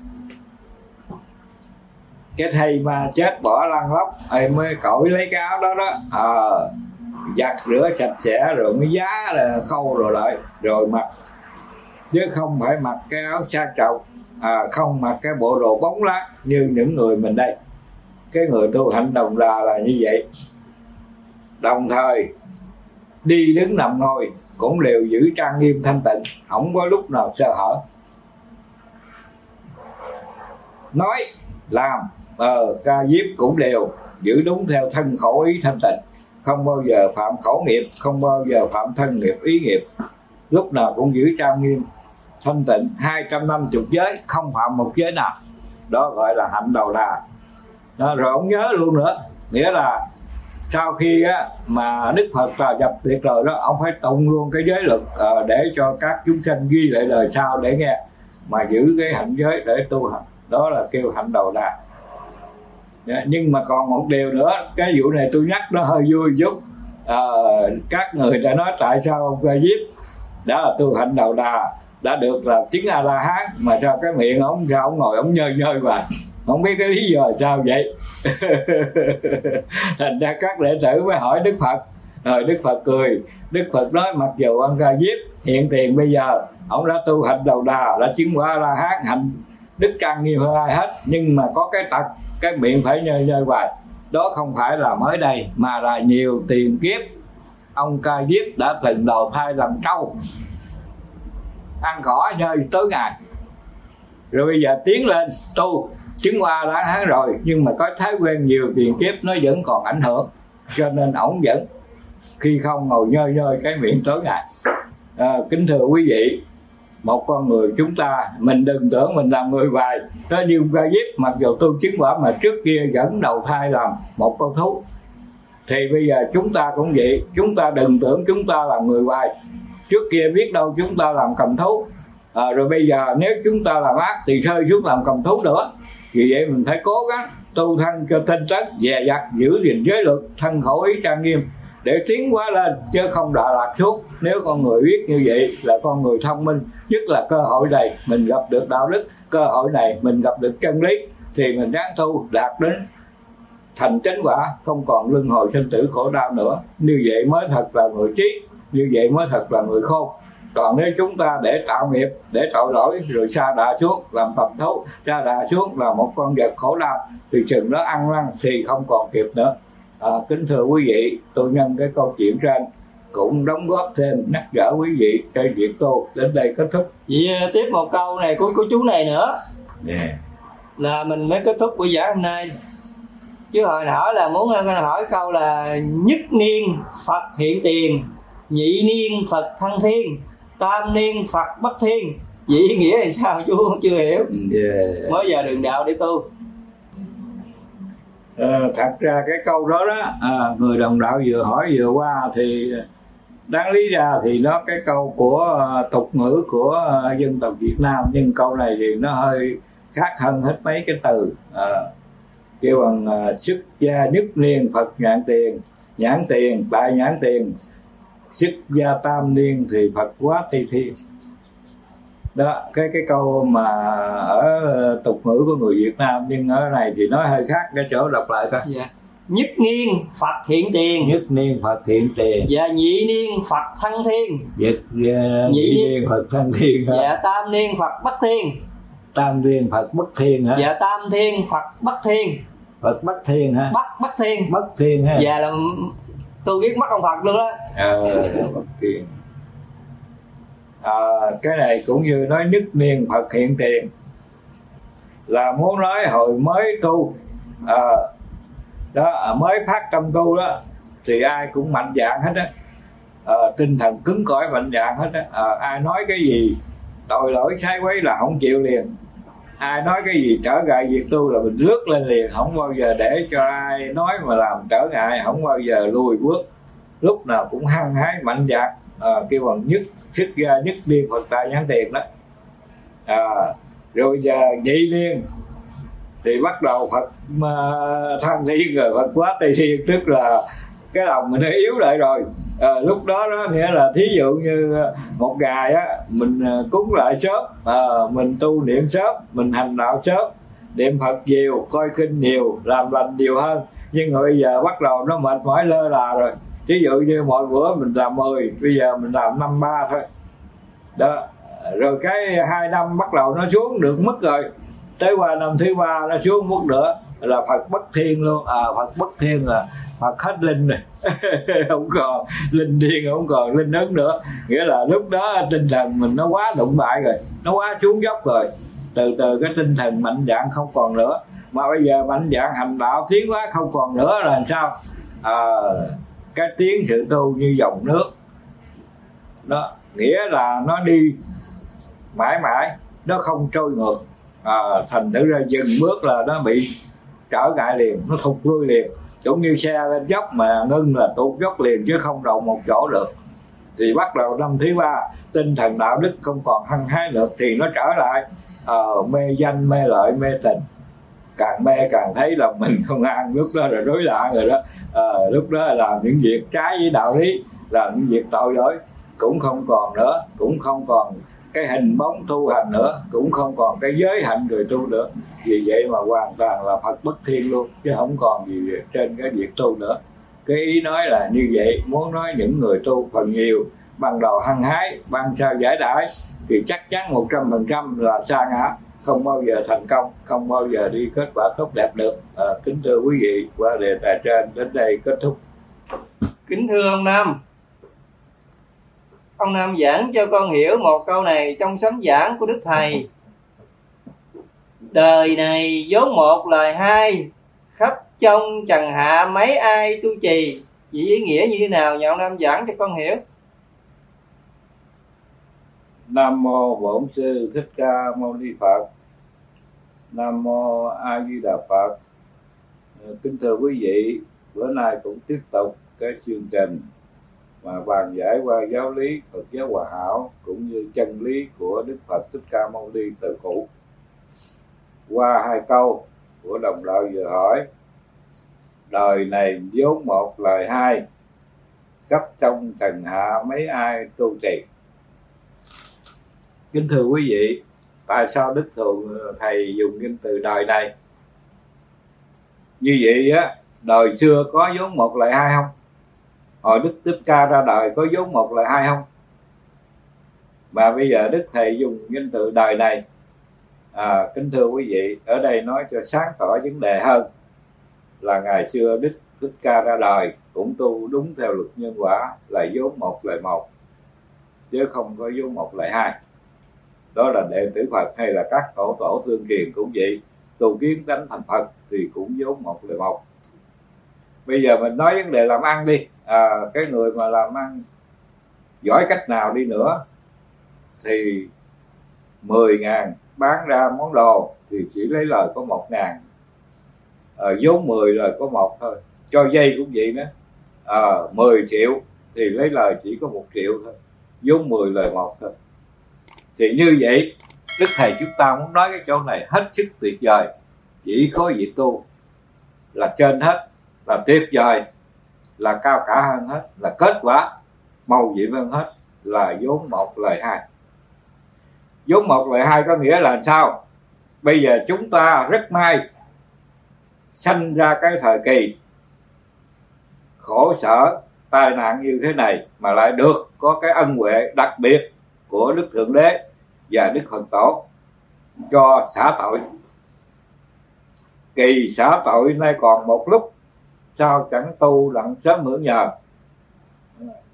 Speaker 2: Cái thầy ma chết bỏ lăn lóc ấy mới cõi lấy cái áo đó đó à, giặt rửa sạch sẽ rồi mới giá là khâu rồi lại rồi mặc. Chứ không phải mặc cái áo xa trọng à, không mặc cái bộ đồ bóng lát như những người mình đây. Cái người tu hành đồng đà là như vậy. Đồng thời đi đứng nằm ngồi cũng đều giữ trang nghiêm thanh tịnh không có lúc nào sơ hở. Nói làm ờ, ca diếp cũng đều giữ đúng theo thân khẩu ý thanh tịnh không bao giờ phạm khẩu nghiệp không bao giờ phạm thân nghiệp ý nghiệp. Lúc nào cũng giữ trang nghiêm thanh tịnh hai trăm năm chục giới không phạm một giới nào. Đó gọi là hạnh đầu đà. Đó, rồi ông nhớ luôn nữa nghĩa là sau khi á, mà đức phật là nhập tiệt rồi đó ông phải tụng luôn cái giới luật à, để cho các chúng sanh ghi lại lời sau để nghe mà giữ cái hạnh giới để tu hành. Đó là kêu hạnh đầu đà. Dạ, nhưng mà còn một điều nữa cái vụ này tôi nhắc nó hơi vui chút. À, các người đã nói tại sao ông ca diếp đó là tu hạnh đầu đà đã được là chứng a la hán mà sao cái miệng ông ra ông ngồi ông nhơi nhơi vậy không biết cái lý do sao vậy? [laughs] Thành ra các đệ tử mới hỏi đức phật. Rồi đức phật cười. Đức phật nói, mặc dù ông ca diếp, hiện tiền bây giờ, ông đã tu hành đầu đà, đã chứng quả la hán hạnh đức căn nghiêm hơn ai hết, nhưng mà có cái tật, cái miệng phải nhơi nhơi hoài. Đó không phải là mới đây, mà là nhiều tiền kiếp. Ông ca diếp đã từng đầu thai làm trâu, ăn cỏ nhơi tới ngày. Rồi bây giờ tiến lên tu chứng qua đã tháng rồi nhưng mà có thói quen nhiều tiền kiếp nó vẫn còn ảnh hưởng cho nên ổng vẫn. Khi không ngồi nhơi nhơi cái miệng tối ngày. À, kính thưa quý vị một con người chúng ta mình đừng tưởng mình làm người hoài. Nó như ca diếp mặc dù tu chứng quả mà trước kia vẫn đầu thai làm một con thú. Thì bây giờ chúng ta cũng vậy chúng ta đừng tưởng chúng ta là người hoài. Trước kia biết đâu chúng ta làm cầm thú. À, rồi bây giờ nếu chúng ta làm ác thì rơi xuống làm cầm thú nữa vì vậy mình phải cố gắng tu thân cho tinh tấn, dè dặt giữ gìn giới luật, thân khẩu ý trang nghiêm để tiến hóa lên, chứ không đọa lạc suốt. Nếu con người biết như vậy là con người thông minh, nhất là cơ hội này mình gặp được đạo đức, cơ hội này mình gặp được chân lý, thì mình ráng tu đạt đến thành chánh quả, không còn luân hồi sinh tử khổ đau nữa. Như vậy mới thật là người trí, như vậy mới thật là người khôn còn nếu chúng ta để tạo nghiệp để tội lỗi rồi xa đà xuống làm tập thấu xa đà xuống là một con vật khổ đau thì chừng đó ăn năn thì không còn kịp nữa. À, kính thưa quý vị tôi nhân cái câu chuyện trên cũng đóng góp thêm nhắc nhở quý vị cho việc tu đến đây kết thúc.
Speaker 1: Vậy ờ, tiếp một câu này của của chú này nữa.
Speaker 2: Yeah.
Speaker 1: là mình mới kết thúc buổi giảng hôm nay. Chứ hồi nãy là muốn ờ, hỏi câu là nhất niên phật hiện tiền nhị niên phật thăng thiên tam niên phật bất thiên. Vậy ý nghĩa là sao? Chú chưa hiểu.
Speaker 2: Yeah.
Speaker 1: mới giờ đường đạo để tu.
Speaker 2: À, thật ra cái câu đó đó à, người đồng đạo vừa hỏi vừa qua thì đáng lý ra thì nó cái câu của uh, tục ngữ của uh, dân tộc Việt Nam nhưng câu này thì nó hơi khác hơn hết mấy cái từ à, kêu bằng xuất gia nhất niên Phật nhãn tiền nhãn tiền đại nhãn tiền xuất gia tam niên thì Phật quá tây thiên đó cái cái câu mà ở tục ngữ của người Việt Nam nhưng ở này thì nói hơi khác cái chỗ đọc lại coi.
Speaker 1: Dạ. Nhất niên phật hiện tiền.
Speaker 2: Nhất niên phật hiện tiền.
Speaker 1: Và nhị niên phật thăng thiên.
Speaker 2: Nhất uh, nhị niên. phật thăng thiên hả?
Speaker 1: dạ tam niên phật bất thiên.
Speaker 2: Tam niên phật bất thiên hả?
Speaker 1: Dạ tam thiên phật bất thiên.
Speaker 2: Phật bất thiên hả?
Speaker 1: Bất bất thiên.
Speaker 2: Bất thiên ha
Speaker 1: dạ là tôi biết mắt ông phật luôn đó
Speaker 2: à, bất à, cái này cũng như nói nhất niên phật hiện tiền. Là muốn nói hồi mới tu à, đó à, mới phát tâm tu đó thì ai cũng mạnh dạng hết á. À, tinh thần cứng cỏi mạnh dạng hết á. À, ai nói cái gì tội lỗi sai quấy là không chịu liền ai nói cái gì trở ngại việc tu là mình lướt lên liền không bao giờ để cho ai nói mà làm trở ngại không bao giờ lùi bước. Lúc nào cũng hăng hái mạnh dạn à, kêu bằng nhất xuất ra nhất điên phật tài nhãn tiền đó. À, rồi giờ nhị liên thì bắt đầu phật mà thăng thiên rồi phật quá tây thiên tức là cái lòng mình nó yếu lại rồi. À, lúc đó đó nghĩa là thí dụ như ờ, một ngày á mình ờ, cúng lại sớm à, mình tu niệm sớm mình hành đạo sớm niệm phật nhiều coi kinh nhiều làm lành nhiều hơn. Nhưng mà bây giờ bắt đầu nó mệt mỏi lơ là rồi. Ví dụ như mọi bữa mình làm 10 bây giờ mình làm năm ba thôi. Đó rồi cái hai năm bắt đầu nó xuống được mất rồi. Tới qua năm thứ ba nó xuống mức nữa là phật bất thiên luôn. À phật bất thiên là hoặc hết linh [laughs] rồi không còn. Linh điên không còn linh ấn nữa. Nghĩa là lúc đó tinh thần mình nó quá đụng bại rồi. Nó quá xuống dốc rồi. Từ từ cái tinh thần mạnh dạng không còn nữa. Mà bây giờ mạnh dạng hành đạo tiến hóa không còn nữa là làm sao? À, cái tiến sự tu như dòng nước. Đó nghĩa là nó đi mãi mãi nó không trôi ngược. À, thành thử ra dừng bước là nó bị trở ngại liền nó thụt lui liền giống như xe lên dốc mà ngưng là tụt dốc liền chứ không đậu một chỗ được. Thì bắt đầu năm thứ ba tinh thần đạo đức không còn hăng hái được thì nó trở lại. Uh, mê danh mê lợi mê tình. Càng mê càng thấy là mình không ăn lúc đó là đối lạ rồi đó. Uh, lúc đó là làm những việc trái với đạo lý làm những việc tội lỗi cũng không còn nữa cũng không còn cái hình bóng tu hành nữa cũng không còn cái giới hạnh người tu nữa. Vì vậy mà hoàn toàn là phật bất thiên luôn chứ không còn gì trên cái việc tu nữa. Cái ý nói là như vậy muốn nói những người tu phần nhiều ban đầu hăng hái ban sau giải đãi thì chắc chắn một trăm phần trăm là xa ngã không bao giờ thành công không bao giờ đi kết quả tốt đẹp được. À, kính thưa quý vị qua đề tài trên đến đây kết thúc.
Speaker 1: Kính thưa ông nam ông nam giảng cho con hiểu một câu này trong sấm giảng của đức thầy. Đời này vốn một lời hai, khắp trong trần hạ mấy ai tu trì. Vậy ý nghĩa như thế nào nhà ông nam giảng cho con hiểu.
Speaker 2: Nam mô bổn sư thích ca mâu ni phật. Nam mô a di đà phật. Kính thưa quý vị, bữa nay cũng tiếp tục cái chương trình mà bàn giải qua giáo lý Phật giáo Hòa Hảo cũng như chân lý của Đức Phật Thích Ca Mâu Ni từ cũ. Qua hai câu của đồng đạo vừa hỏi, đời này vốn một lời hai, cấp trong trần hạ mấy ai tu trì. Kính thưa quý vị, tại sao Đức Thượng Thầy dùng cái từ đời này? Như vậy á, đời xưa có vốn một lời hai không? Hồi đức tiếp ca ra đời có vốn một lời hai không Và bây giờ đức thầy dùng danh từ đời này. À, kính thưa quý vị ở đây nói cho sáng tỏ vấn đề hơn là ngày xưa đức thích ca ra đời cũng tu đúng theo luật nhân quả là vốn một lời một chứ không có vốn một lời hai. Đó là đệ tử phật hay là các tổ tổ thương truyền cũng vậy. Tu kiến đánh thành phật thì cũng vốn một lời một. Bây giờ mình nói vấn đề làm ăn đi à, cái người mà làm ăn giỏi cách nào đi nữa thì 10 ngàn bán ra món đồ thì chỉ lấy lời có một ngàn. À, vốn 10 lời có một thôi cho dây cũng vậy nữa à, 10 triệu thì lấy lời chỉ có một triệu thôi vốn 10 lời một thôi. Thì như vậy đức thầy chúng ta muốn nói cái chỗ này hết sức tuyệt vời. Chỉ có vị tu là trên hết là tuyệt vời là cao cả hơn hết, là kết quả màu nhiệm hơn hết là vốn một lời hai. Vốn một lời hai có nghĩa là sao? Bây giờ chúng ta rất may sanh ra cái thời kỳ khổ sở, tai nạn như thế này mà lại được có cái ân huệ đặc biệt của đức thượng đế và đức phật tổ cho xả tội. Kỳ xả tội nay còn một lúc sao chẳng tu lặng sớm hưởng nhờ?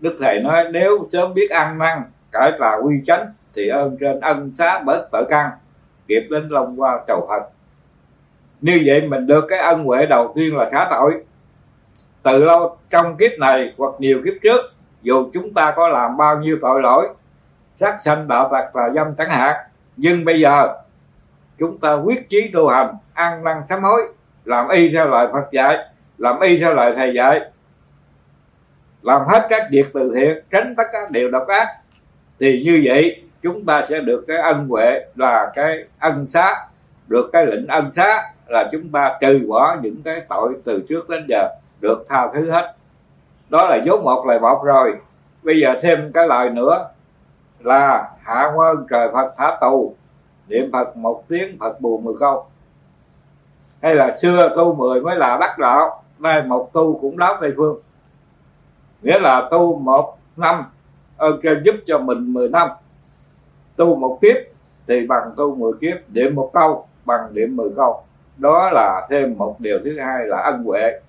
Speaker 2: Đức thầy nói, nếu sớm biết ăn năn, cải tà quy chánh, thì ơn trên ân xá bớt tội căn kịp đến long qua chầu phật như vậy mình được cái ân huệ đầu tiên là khá tội. Từ lâu trong kiếp này hoặc nhiều kiếp trước, dù chúng ta có làm bao nhiêu tội lỗi, sát sanh đạo tặc và dâm chẳng hạn nhưng bây giờ, chúng ta quyết chí tu hành, ăn năn sám hối, làm y theo lời Phật dạy làm y theo lời thầy dạy. Làm hết các việc từ thiện, tránh tất cả điều độc ác. Thì như vậy, chúng ta sẽ được cái ân huệ là cái ân xá. Được cái lệnh ân xá là chúng ta trừ bỏ những cái tội từ trước đến giờ, được tha thứ hết. Đó là dấu một, lời một rồi. Bây giờ thêm cái lời nữa là hạ quân trời phật thả tù. Niệm phật một tiếng, phật bù mười câu. Hay là xưa tu mười mới là đắc đạo nay một tu cũng đáo tây phương. Nghĩa là tu một năm ờ, ơn giúp cho mình 10 năm. Tu một kiếp thì bằng tu 10 kiếp, điểm một câu bằng điểm 10 câu. Đó là thêm một điều thứ hai là ân huệ.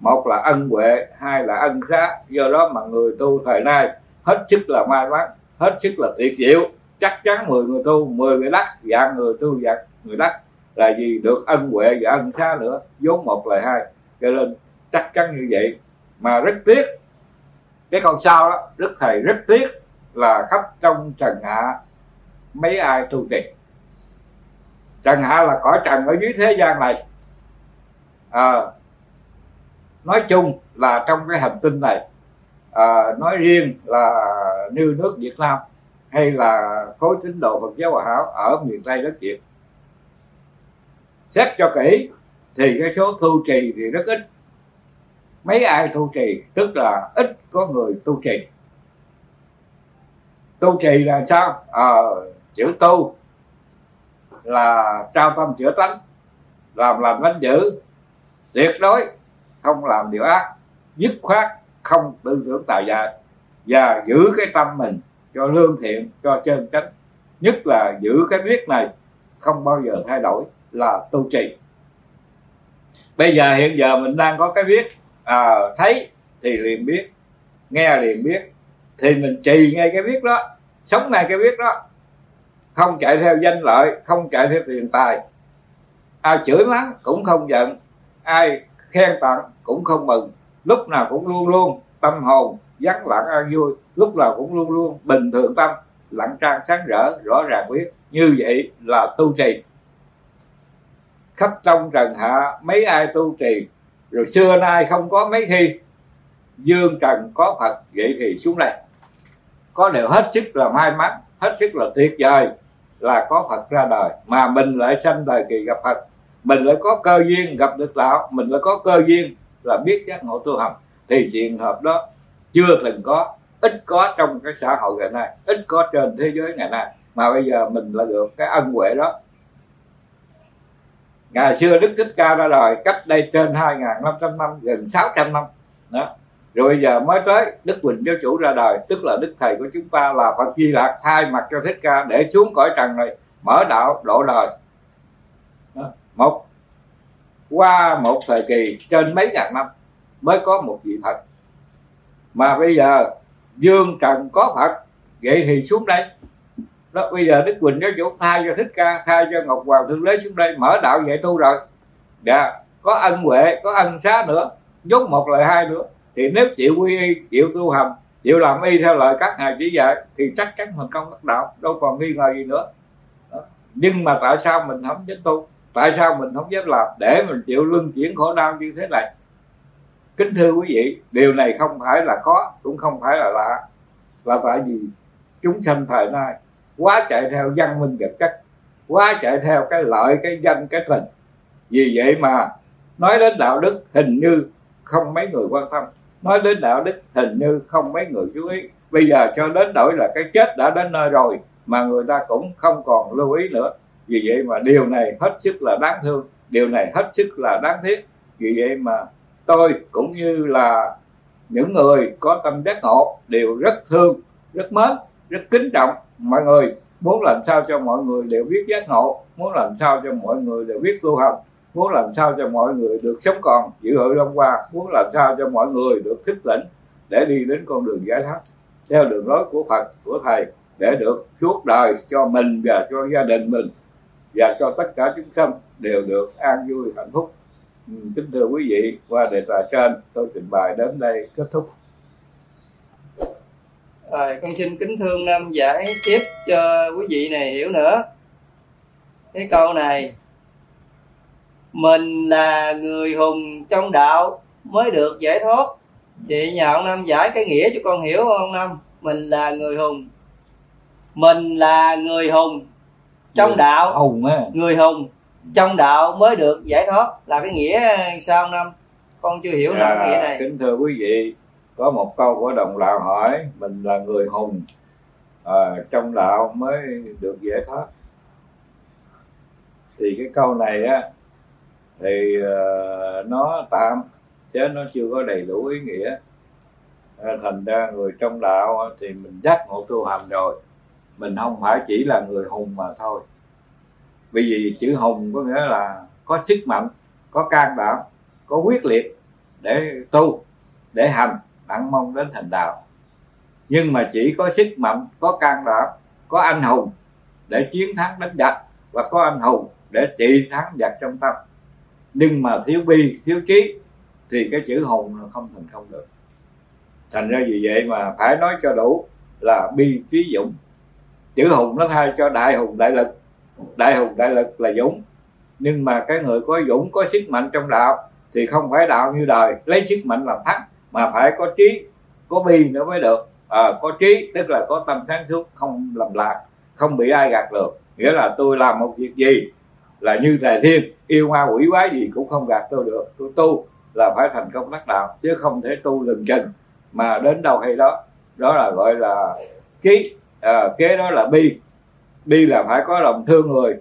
Speaker 2: Một là ân huệ, hai là ân xá. Do đó mà người tu thời nay, hết sức là may mắn, hết sức là tuyệt diệu. Chắc chắn 10 người tu 10 người đắc, dạng người tu, dạng người đắc là gì được ân huệ và ân xá nữa. Vốn một lời hai cho nên chắc chắn như vậy. Mà rất tiếc cái câu sau đó đức thầy rất tiếc là khắp trong trần hạ mấy ai tu trì? Trần hạ là cõi trần ở dưới thế gian này. À, nói chung là trong cái hành tinh này à, nói riêng là như nước Việt Nam hay là khối tín đồ Phật giáo Hòa Hảo ở miền Tây đất Việt. Xét cho kỹ thì cái số tu trì thì rất ít. Mấy ai tu trì? Tức là ít có người tu trì. Tu trì là sao? À, chữ tu là trao tâm chữa tánh làm làm đánh dữ tuyệt đối không làm điều ác dứt khoát không tư tưởng tà dại và giữ cái tâm mình cho lương thiện cho chân chánh. Nhất là giữ cái biết này không bao giờ thay đổi là tu trì bây giờ hiện giờ mình đang có cái biết à, thấy thì liền biết nghe liền biết. Thì mình trì ngay cái biết đó sống ngay cái biết đó. Không chạy theo danh lợi không chạy theo tiền tài. Ai chửi mắng cũng không giận ai khen tặng cũng không mừng. Lúc nào cũng luôn luôn tâm hồn vắng lặng an vui lúc nào cũng luôn luôn bình thường tâm lặng trang sáng rỡ rõ ràng biết. Như vậy là tu trì khắp trong trần hạ, mấy ai tu trì, rồi xưa nay không có mấy khi dương trần có phật, vậy thì xuống đây. Có điều hết sức là may mắn, hết sức là tuyệt vời là có phật ra đời. Mà mình lại sanh đời kỳ gặp phật, mình lại có cơ duyên gặp được đạo mình lại có cơ duyên là biết giác ngộ tu hành. Thì trường hợp đó chưa từng có, ít có trong cái xã hội ngày nay, ít có trên thế giới ngày nay. Mà bây giờ mình là được cái ân huệ đó ngày xưa đức thích ca ra đời cách đây trên 2.500 năm gần 600 năm. Đó. Rồi giờ mới tới đức quỳnh giáo chủ ra đời, tức là đức thầy của chúng ta là phật di lạc thay mặt cho thích ca để xuống cõi trần này, mở đạo độ đời. Đó. một, qua một thời kỳ trên mấy ngàn năm mới có một vị phật. Mà bây giờ dương trần có phật, vậy thì xuống đây đó, bây giờ đức quỳnh giáo chủ thay cho thích ca thay cho ngọc hoàng thượng đế xuống đây, mở đạo dạy tu rồi. Dạ có ân huệ, có ân xá nữa giúp một lời hai nữa. Thì nếu chịu quy y, chịu tu hành, chịu làm y theo lời các ngài chỉ dạy, thì chắc chắn thành công đắc đạo, đâu còn nghi ngờ gì nữa. Đó. nhưng mà tại sao mình không dám tu? Tại sao mình không dám làm? Để mình chịu luân chuyển khổ đau như thế này. Kính thưa quý vị, điều này không phải là khó, cũng không phải là lạ. Là tại vì chúng sanh thời nay quá chạy theo văn minh vật chất, quá chạy theo cái lợi, cái danh, cái tình. Vì vậy mà nói đến đạo đức hình như không mấy người quan tâm. Nói đến đạo đức hình như không mấy người chú ý. Bây giờ cho đến đổi là cái chết đã đến nơi rồi mà người ta cũng không còn lưu ý nữa. Vì vậy mà điều này hết sức là đáng thương, điều này hết sức là đáng tiếc. Vì vậy mà tôi cũng như là những người có tâm giác ngộ, đều rất thương, rất mến, rất kính trọng mọi người, muốn làm sao cho mọi người đều biết giác ngộ, muốn làm sao cho mọi người đều biết tu học muốn làm sao cho mọi người được sống còn giữ hội long qua muốn làm sao cho mọi người được thức tỉnh để đi đến con đường giải thoát, theo đường lối của phật, của thầy, để được suốt đời cho mình và cho gia đình mình và cho tất cả chúng sanh đều được an vui hạnh phúc. Ừ, kính thưa quý vị, qua đề tài trên, tôi trình bày đến đây kết thúc
Speaker 1: rồi con xin kính thương nam giải tiếp cho quý vị này hiểu nữa. Cái câu này mình là người hùng trong đạo mới được giải thoát. Vậy nhờ ông năm giải cái nghĩa cho con hiểu không ông năm mình là người hùng. Mình là người hùng trong người đạo.
Speaker 2: hùng á.
Speaker 1: Người hùng trong đạo mới được giải thoát. Là cái nghĩa sao ông năm con chưa hiểu à, nghĩa này.
Speaker 2: kính thưa quý vị có một câu của đồng đạo hỏi mình là người hùng à, trong đạo mới được giải thoát? Thì cái câu này á thì uh, nó tạm chứ nó chưa có đầy đủ ý nghĩa. À, thành ra người trong đạo thì mình giác ngộ tu hành rồi. Mình không phải chỉ là người hùng mà thôi. Bởi vì chữ hùng có nghĩa là có sức mạnh có can đảm có quyết liệt để tu để hành bạn mong đến thành đạo. Nhưng mà chỉ có sức mạnh, có can đảm, có anh hùng để chiến thắng đánh giặc và có anh hùng để trị thắng giặc trong tâm. Nhưng mà thiếu bi, thiếu trí thì cái chữ hùng là không thành công được. Thành ra vì vậy mà phải nói cho đủ là bi trí dũng. Chữ hùng nó thay cho đại hùng đại lực. Đại hùng đại lực là dũng. Nhưng mà cái người có dũng, có sức mạnh trong đạo thì không phải đạo như đời. Lấy sức mạnh làm thắng mà phải có trí có bi nữa mới được. À, có trí tức là có tâm sáng suốt không lầm lạc không bị ai gạt được. nghĩa là tôi làm một việc gì là như thầy thiên yêu ma quỷ quái gì cũng không gạt tôi được. Tôi tu là phải thành công đắc đạo chứ không thể tu lừng chừng. Mà đến đâu hay đó đó là gọi là trí, à, kế đó là bi. Bi là phải có lòng thương người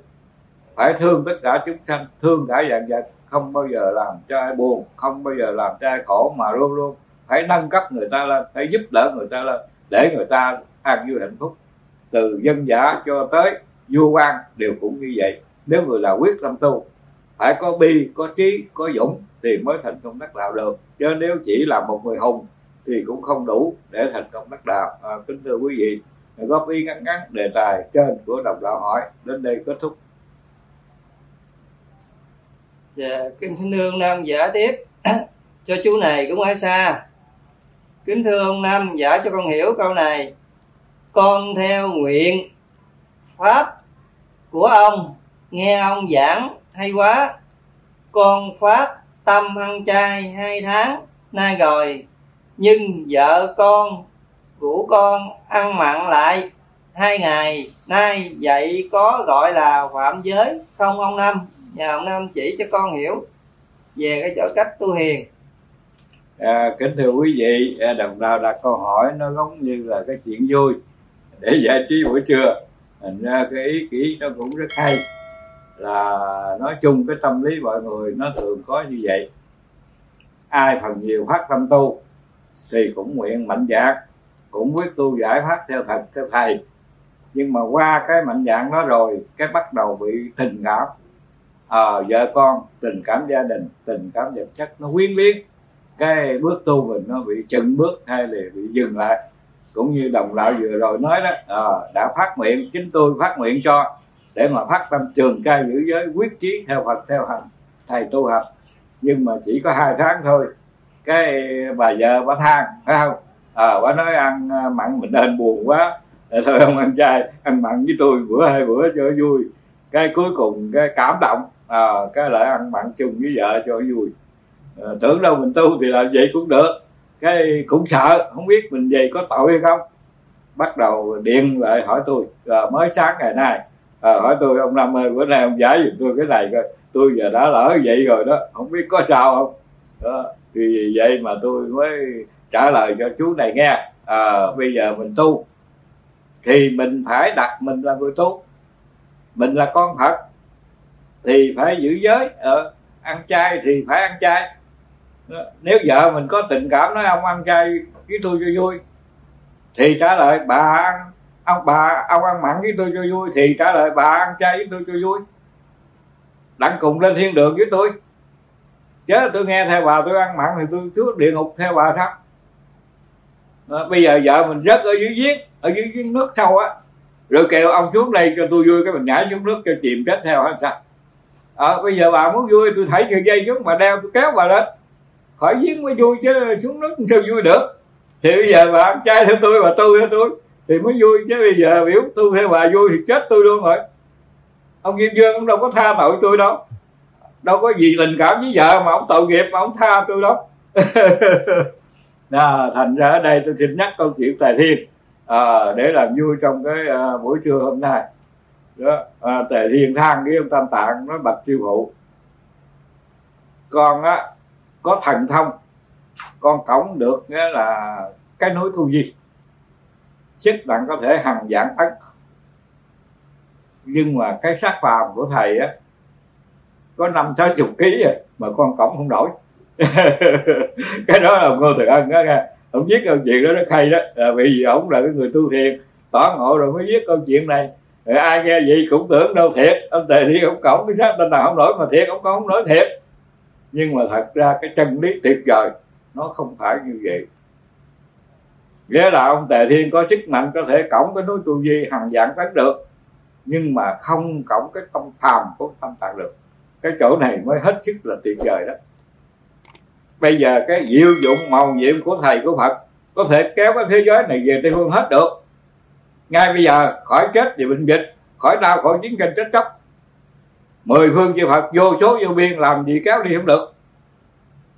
Speaker 2: phải thương tất cả chúng sanh thương cả dạng vật không bao giờ làm cho ai buồn không bao giờ làm cho ai khổ mà luôn luôn phải nâng cấp người ta lên phải giúp đỡ người ta lên để người ta an vui hạnh phúc. Từ dân giả cho tới vua quan đều cũng như vậy. Nếu người là quyết tâm tu phải có bi có trí có dũng thì mới thành công đắc đạo được. Chứ nếu chỉ là một người hùng thì cũng không đủ để thành công đắc đạo. À, kính thưa quý vị góp ý ngắn ngắn đề tài trên của đồng đạo hỏi đến đây kết thúc
Speaker 1: dạ kính thưa nam giả tiếp. [coughs] Cho chú này cũng ở xa. Kính thưa ông nam giả cho con hiểu câu này. Con theo nguyện pháp của ông, nghe ông giảng hay quá. Con phát tâm ăn chay hai tháng nay rồi, nhưng vợ con của con ăn mặn lại hai ngày nay, vậy có gọi là phạm giới không ông năm nhờ ông năm chỉ cho con hiểu về cái chỗ cách tu hiền.
Speaker 2: À, kính thưa quý vị à, đồng bào đặt câu hỏi nó giống như là cái chuyện vui. Để giải trí buổi trưa thành ra cái ý kỹ nó cũng rất hay. Là nói chung cái tâm lý mọi người nó thường có như vậy. Ai phần nhiều phát tâm tu thì cũng nguyện mạnh dạng cũng quyết tu giải thoát theo thật theo thầy. Nhưng mà qua cái mạnh dạng đó rồi cái bắt đầu bị tình cảm à, vợ con tình cảm gia đình tình cảm vật chất nó quyến liên cái bước tu mình nó bị chừng bước hay là bị dừng lại. Cũng như đồng đạo vừa rồi nói đó à, đã phát nguyện chính tôi phát nguyện cho để mà phát tâm trường ca giữ giới quyết chí theo Phật theo hành thầy tu học. Nhưng mà chỉ có hai tháng thôi. Cái bà vợ bà than phải không? À, bà nói ăn mặn mình nên buồn quá. Để thôi ông anh trai ăn mặn với tôi bữa hai bữa cho vui. Cái cuối cùng cái cảm động à, cái lại ăn mặn chung với vợ cho vui. À, tưởng đâu mình tu thì làm vậy cũng được. Cái cũng sợ không biết mình về có tội hay không. Bắt đầu điện lại hỏi tôi. À, mới sáng ngày nay à, hỏi tôi ông năm ơi bữa nay ông giải giùm tôi cái này coi. Tôi giờ đã lỡ vậy rồi đó không biết có sao không? Đó. thì vậy mà tôi mới trả lời cho chú này nghe. À, bây giờ mình tu thì mình phải đặt mình là người tu. Mình là con phật thì phải giữ giới. Ờ, ăn chay thì phải ăn chay. Ờ, nếu vợ mình có tình cảm nói ông ăn chay với tôi cho vui thì trả lời bà ăn ông bà ông ăn mặn với tôi cho vui thì trả lời bà ăn chay với tôi cho vui. Đặng cùng lên thiên đường với tôi. Chứ tôi nghe theo bà tôi ăn mặn thì tôi trước địa ngục theo bà sao? À, bây giờ vợ mình rất ở dưới giếng ở dưới giếng nước sâu á rồi kêu ông xuống đây cho tôi vui cái mình nhảy xuống nước cho chìm chết theo hay sao? À, bây giờ bà muốn vui tôi thảy sợi dây xuống mà đeo tôi kéo bà lên. Khỏi giếng mới vui chứ xuống nước sao vui được? Thì bây giờ bà ăn chay theo tôi bà tu theo tôi. Thì mới vui chứ bây giờ biểu tu theo bà vui thì chết tôi luôn rồi. Ông Kim Dương cũng đâu có tha tội tôi đâu. Đâu có gì tình cảm với vợ mà ông tội nghiệp mà ông tha tôi đâu. [laughs] À, thành ra ở đây tôi xin nhắc câu chuyện tài thiên. À, để làm vui trong cái à, buổi trưa hôm nay đó. À, tề thiên thang với ông tam tạng nó bạch siêu phụ con á có thần thông con cổng được nghĩa là cái núi thu di. Sức bạn có thể hàng dạng ấn. Nhưng mà cái xác phàm của thầy á có năm sáu chục ký rồi mà con cổng không nổi [laughs] cái đó là ngô thừa ân đó nghe. Ông viết câu chuyện đó nó hay đó. Là vì ông là cái người tu thiền tỏ ngộ rồi mới viết câu chuyện này ai nghe vậy cũng tưởng đâu thiệt. Ông tề thiên ông cổng, cái xác tên nào không nổi mà thiệt, ông không nói thiệt. Nhưng mà thật ra cái chân lý tuyệt vời, nó không phải như vậy. Nghĩa là ông tề thiên có sức mạnh, có thể cổng cái núi tu di hàng dạng tấn được. Nhưng mà không cổng cái tâm phàm của tâm tạng được. Cái chỗ này mới hết sức là tuyệt vời đó. Bây giờ cái diệu dụng màu nhiệm của thầy của phật có thể kéo cái thế giới này về tây phương hết được ngay bây giờ, khỏi chết vì bệnh dịch, khỏi đau khỏi chiến tranh chết chóc. Mười phương chư phật vô số vô biên làm gì kéo đi không được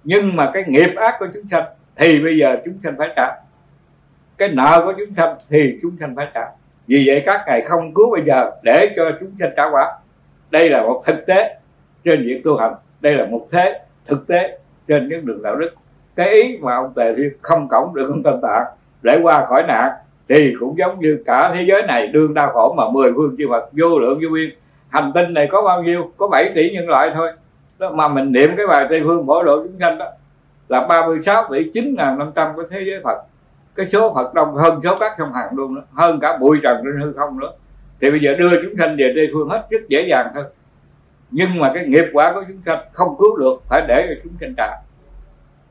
Speaker 2: nhưng mà cái nghiệp ác của chúng sanh thì bây giờ chúng sanh phải trả. Cái nợ của chúng sanh thì chúng sanh phải trả. Vì vậy các ngài không cứu bây giờ để cho chúng sanh trả quả. Đây là một thực tế trên việc tu hành. Đây là một thế thực tế trên những đường đạo đức. Cái ý mà ông tề thiên không cổng được ông tâm tạng để qua khỏi nạn thì cũng giống như cả thế giới này đương đau khổ mà mười phương chư Phật vô lượng vô biên. Hành tinh này có bao nhiêu? Có 7 tỷ nhân loại thôi. Đó mà mình niệm cái bài tây phương bổ độ chúng sanh đó là 36 tỷ 9 ngàn 500 của thế giới Phật. Cái số Phật đông hơn số các trong hàng luôn đó hơn cả bụi trần trên hư không nữa. Thì bây giờ đưa chúng sanh về tây phương hết rất dễ dàng thôi nhưng mà cái nghiệp quả của chúng sanh không cứu được phải để cho chúng sanh trả.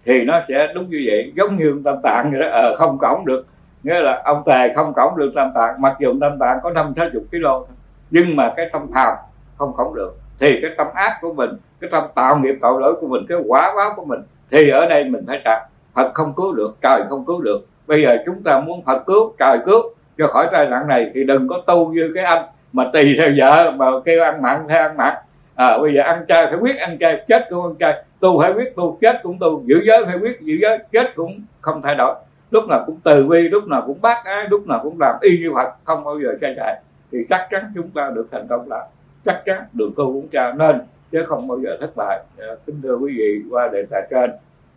Speaker 2: Thì nó sẽ đúng như vậy giống như tâm tạng vậy đó ờ, không cổng được nghĩa là ông tề không cổng được tam tạng mặc dù tam tạng có năm sáu chục kg thôi nhưng mà cái tâm tham không cổng được. Thì cái tâm ác của mình cái tâm tạo nghiệp tạo lỗi của mình cái quả báo của mình thì ở đây mình phải trả. Phật không cứu được trời không cứu được. Bây giờ chúng ta muốn phật cứu trời cứu. Cho khỏi tai nạn này thì đừng có tu như cái anh mà tùy theo vợ mà kêu ăn mặn theo ăn mặn. À, bây giờ ăn chay phải quyết ăn chay chết cũng ăn chay. Tu phải quyết tu chết cũng tu. Giữ giới phải quyết giữ giới chết cũng không thay đổi lúc nào cũng từ bi, lúc nào cũng bác ái, lúc nào cũng làm y như phật, không bao giờ sai chạy thì chắc chắn chúng ta được thành công là chắc chắn đường tu cũng cha nên, chứ không bao giờ thất bại. Kính thưa quý vị, qua đề tài trên,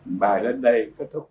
Speaker 2: bài đến đây kết thúc.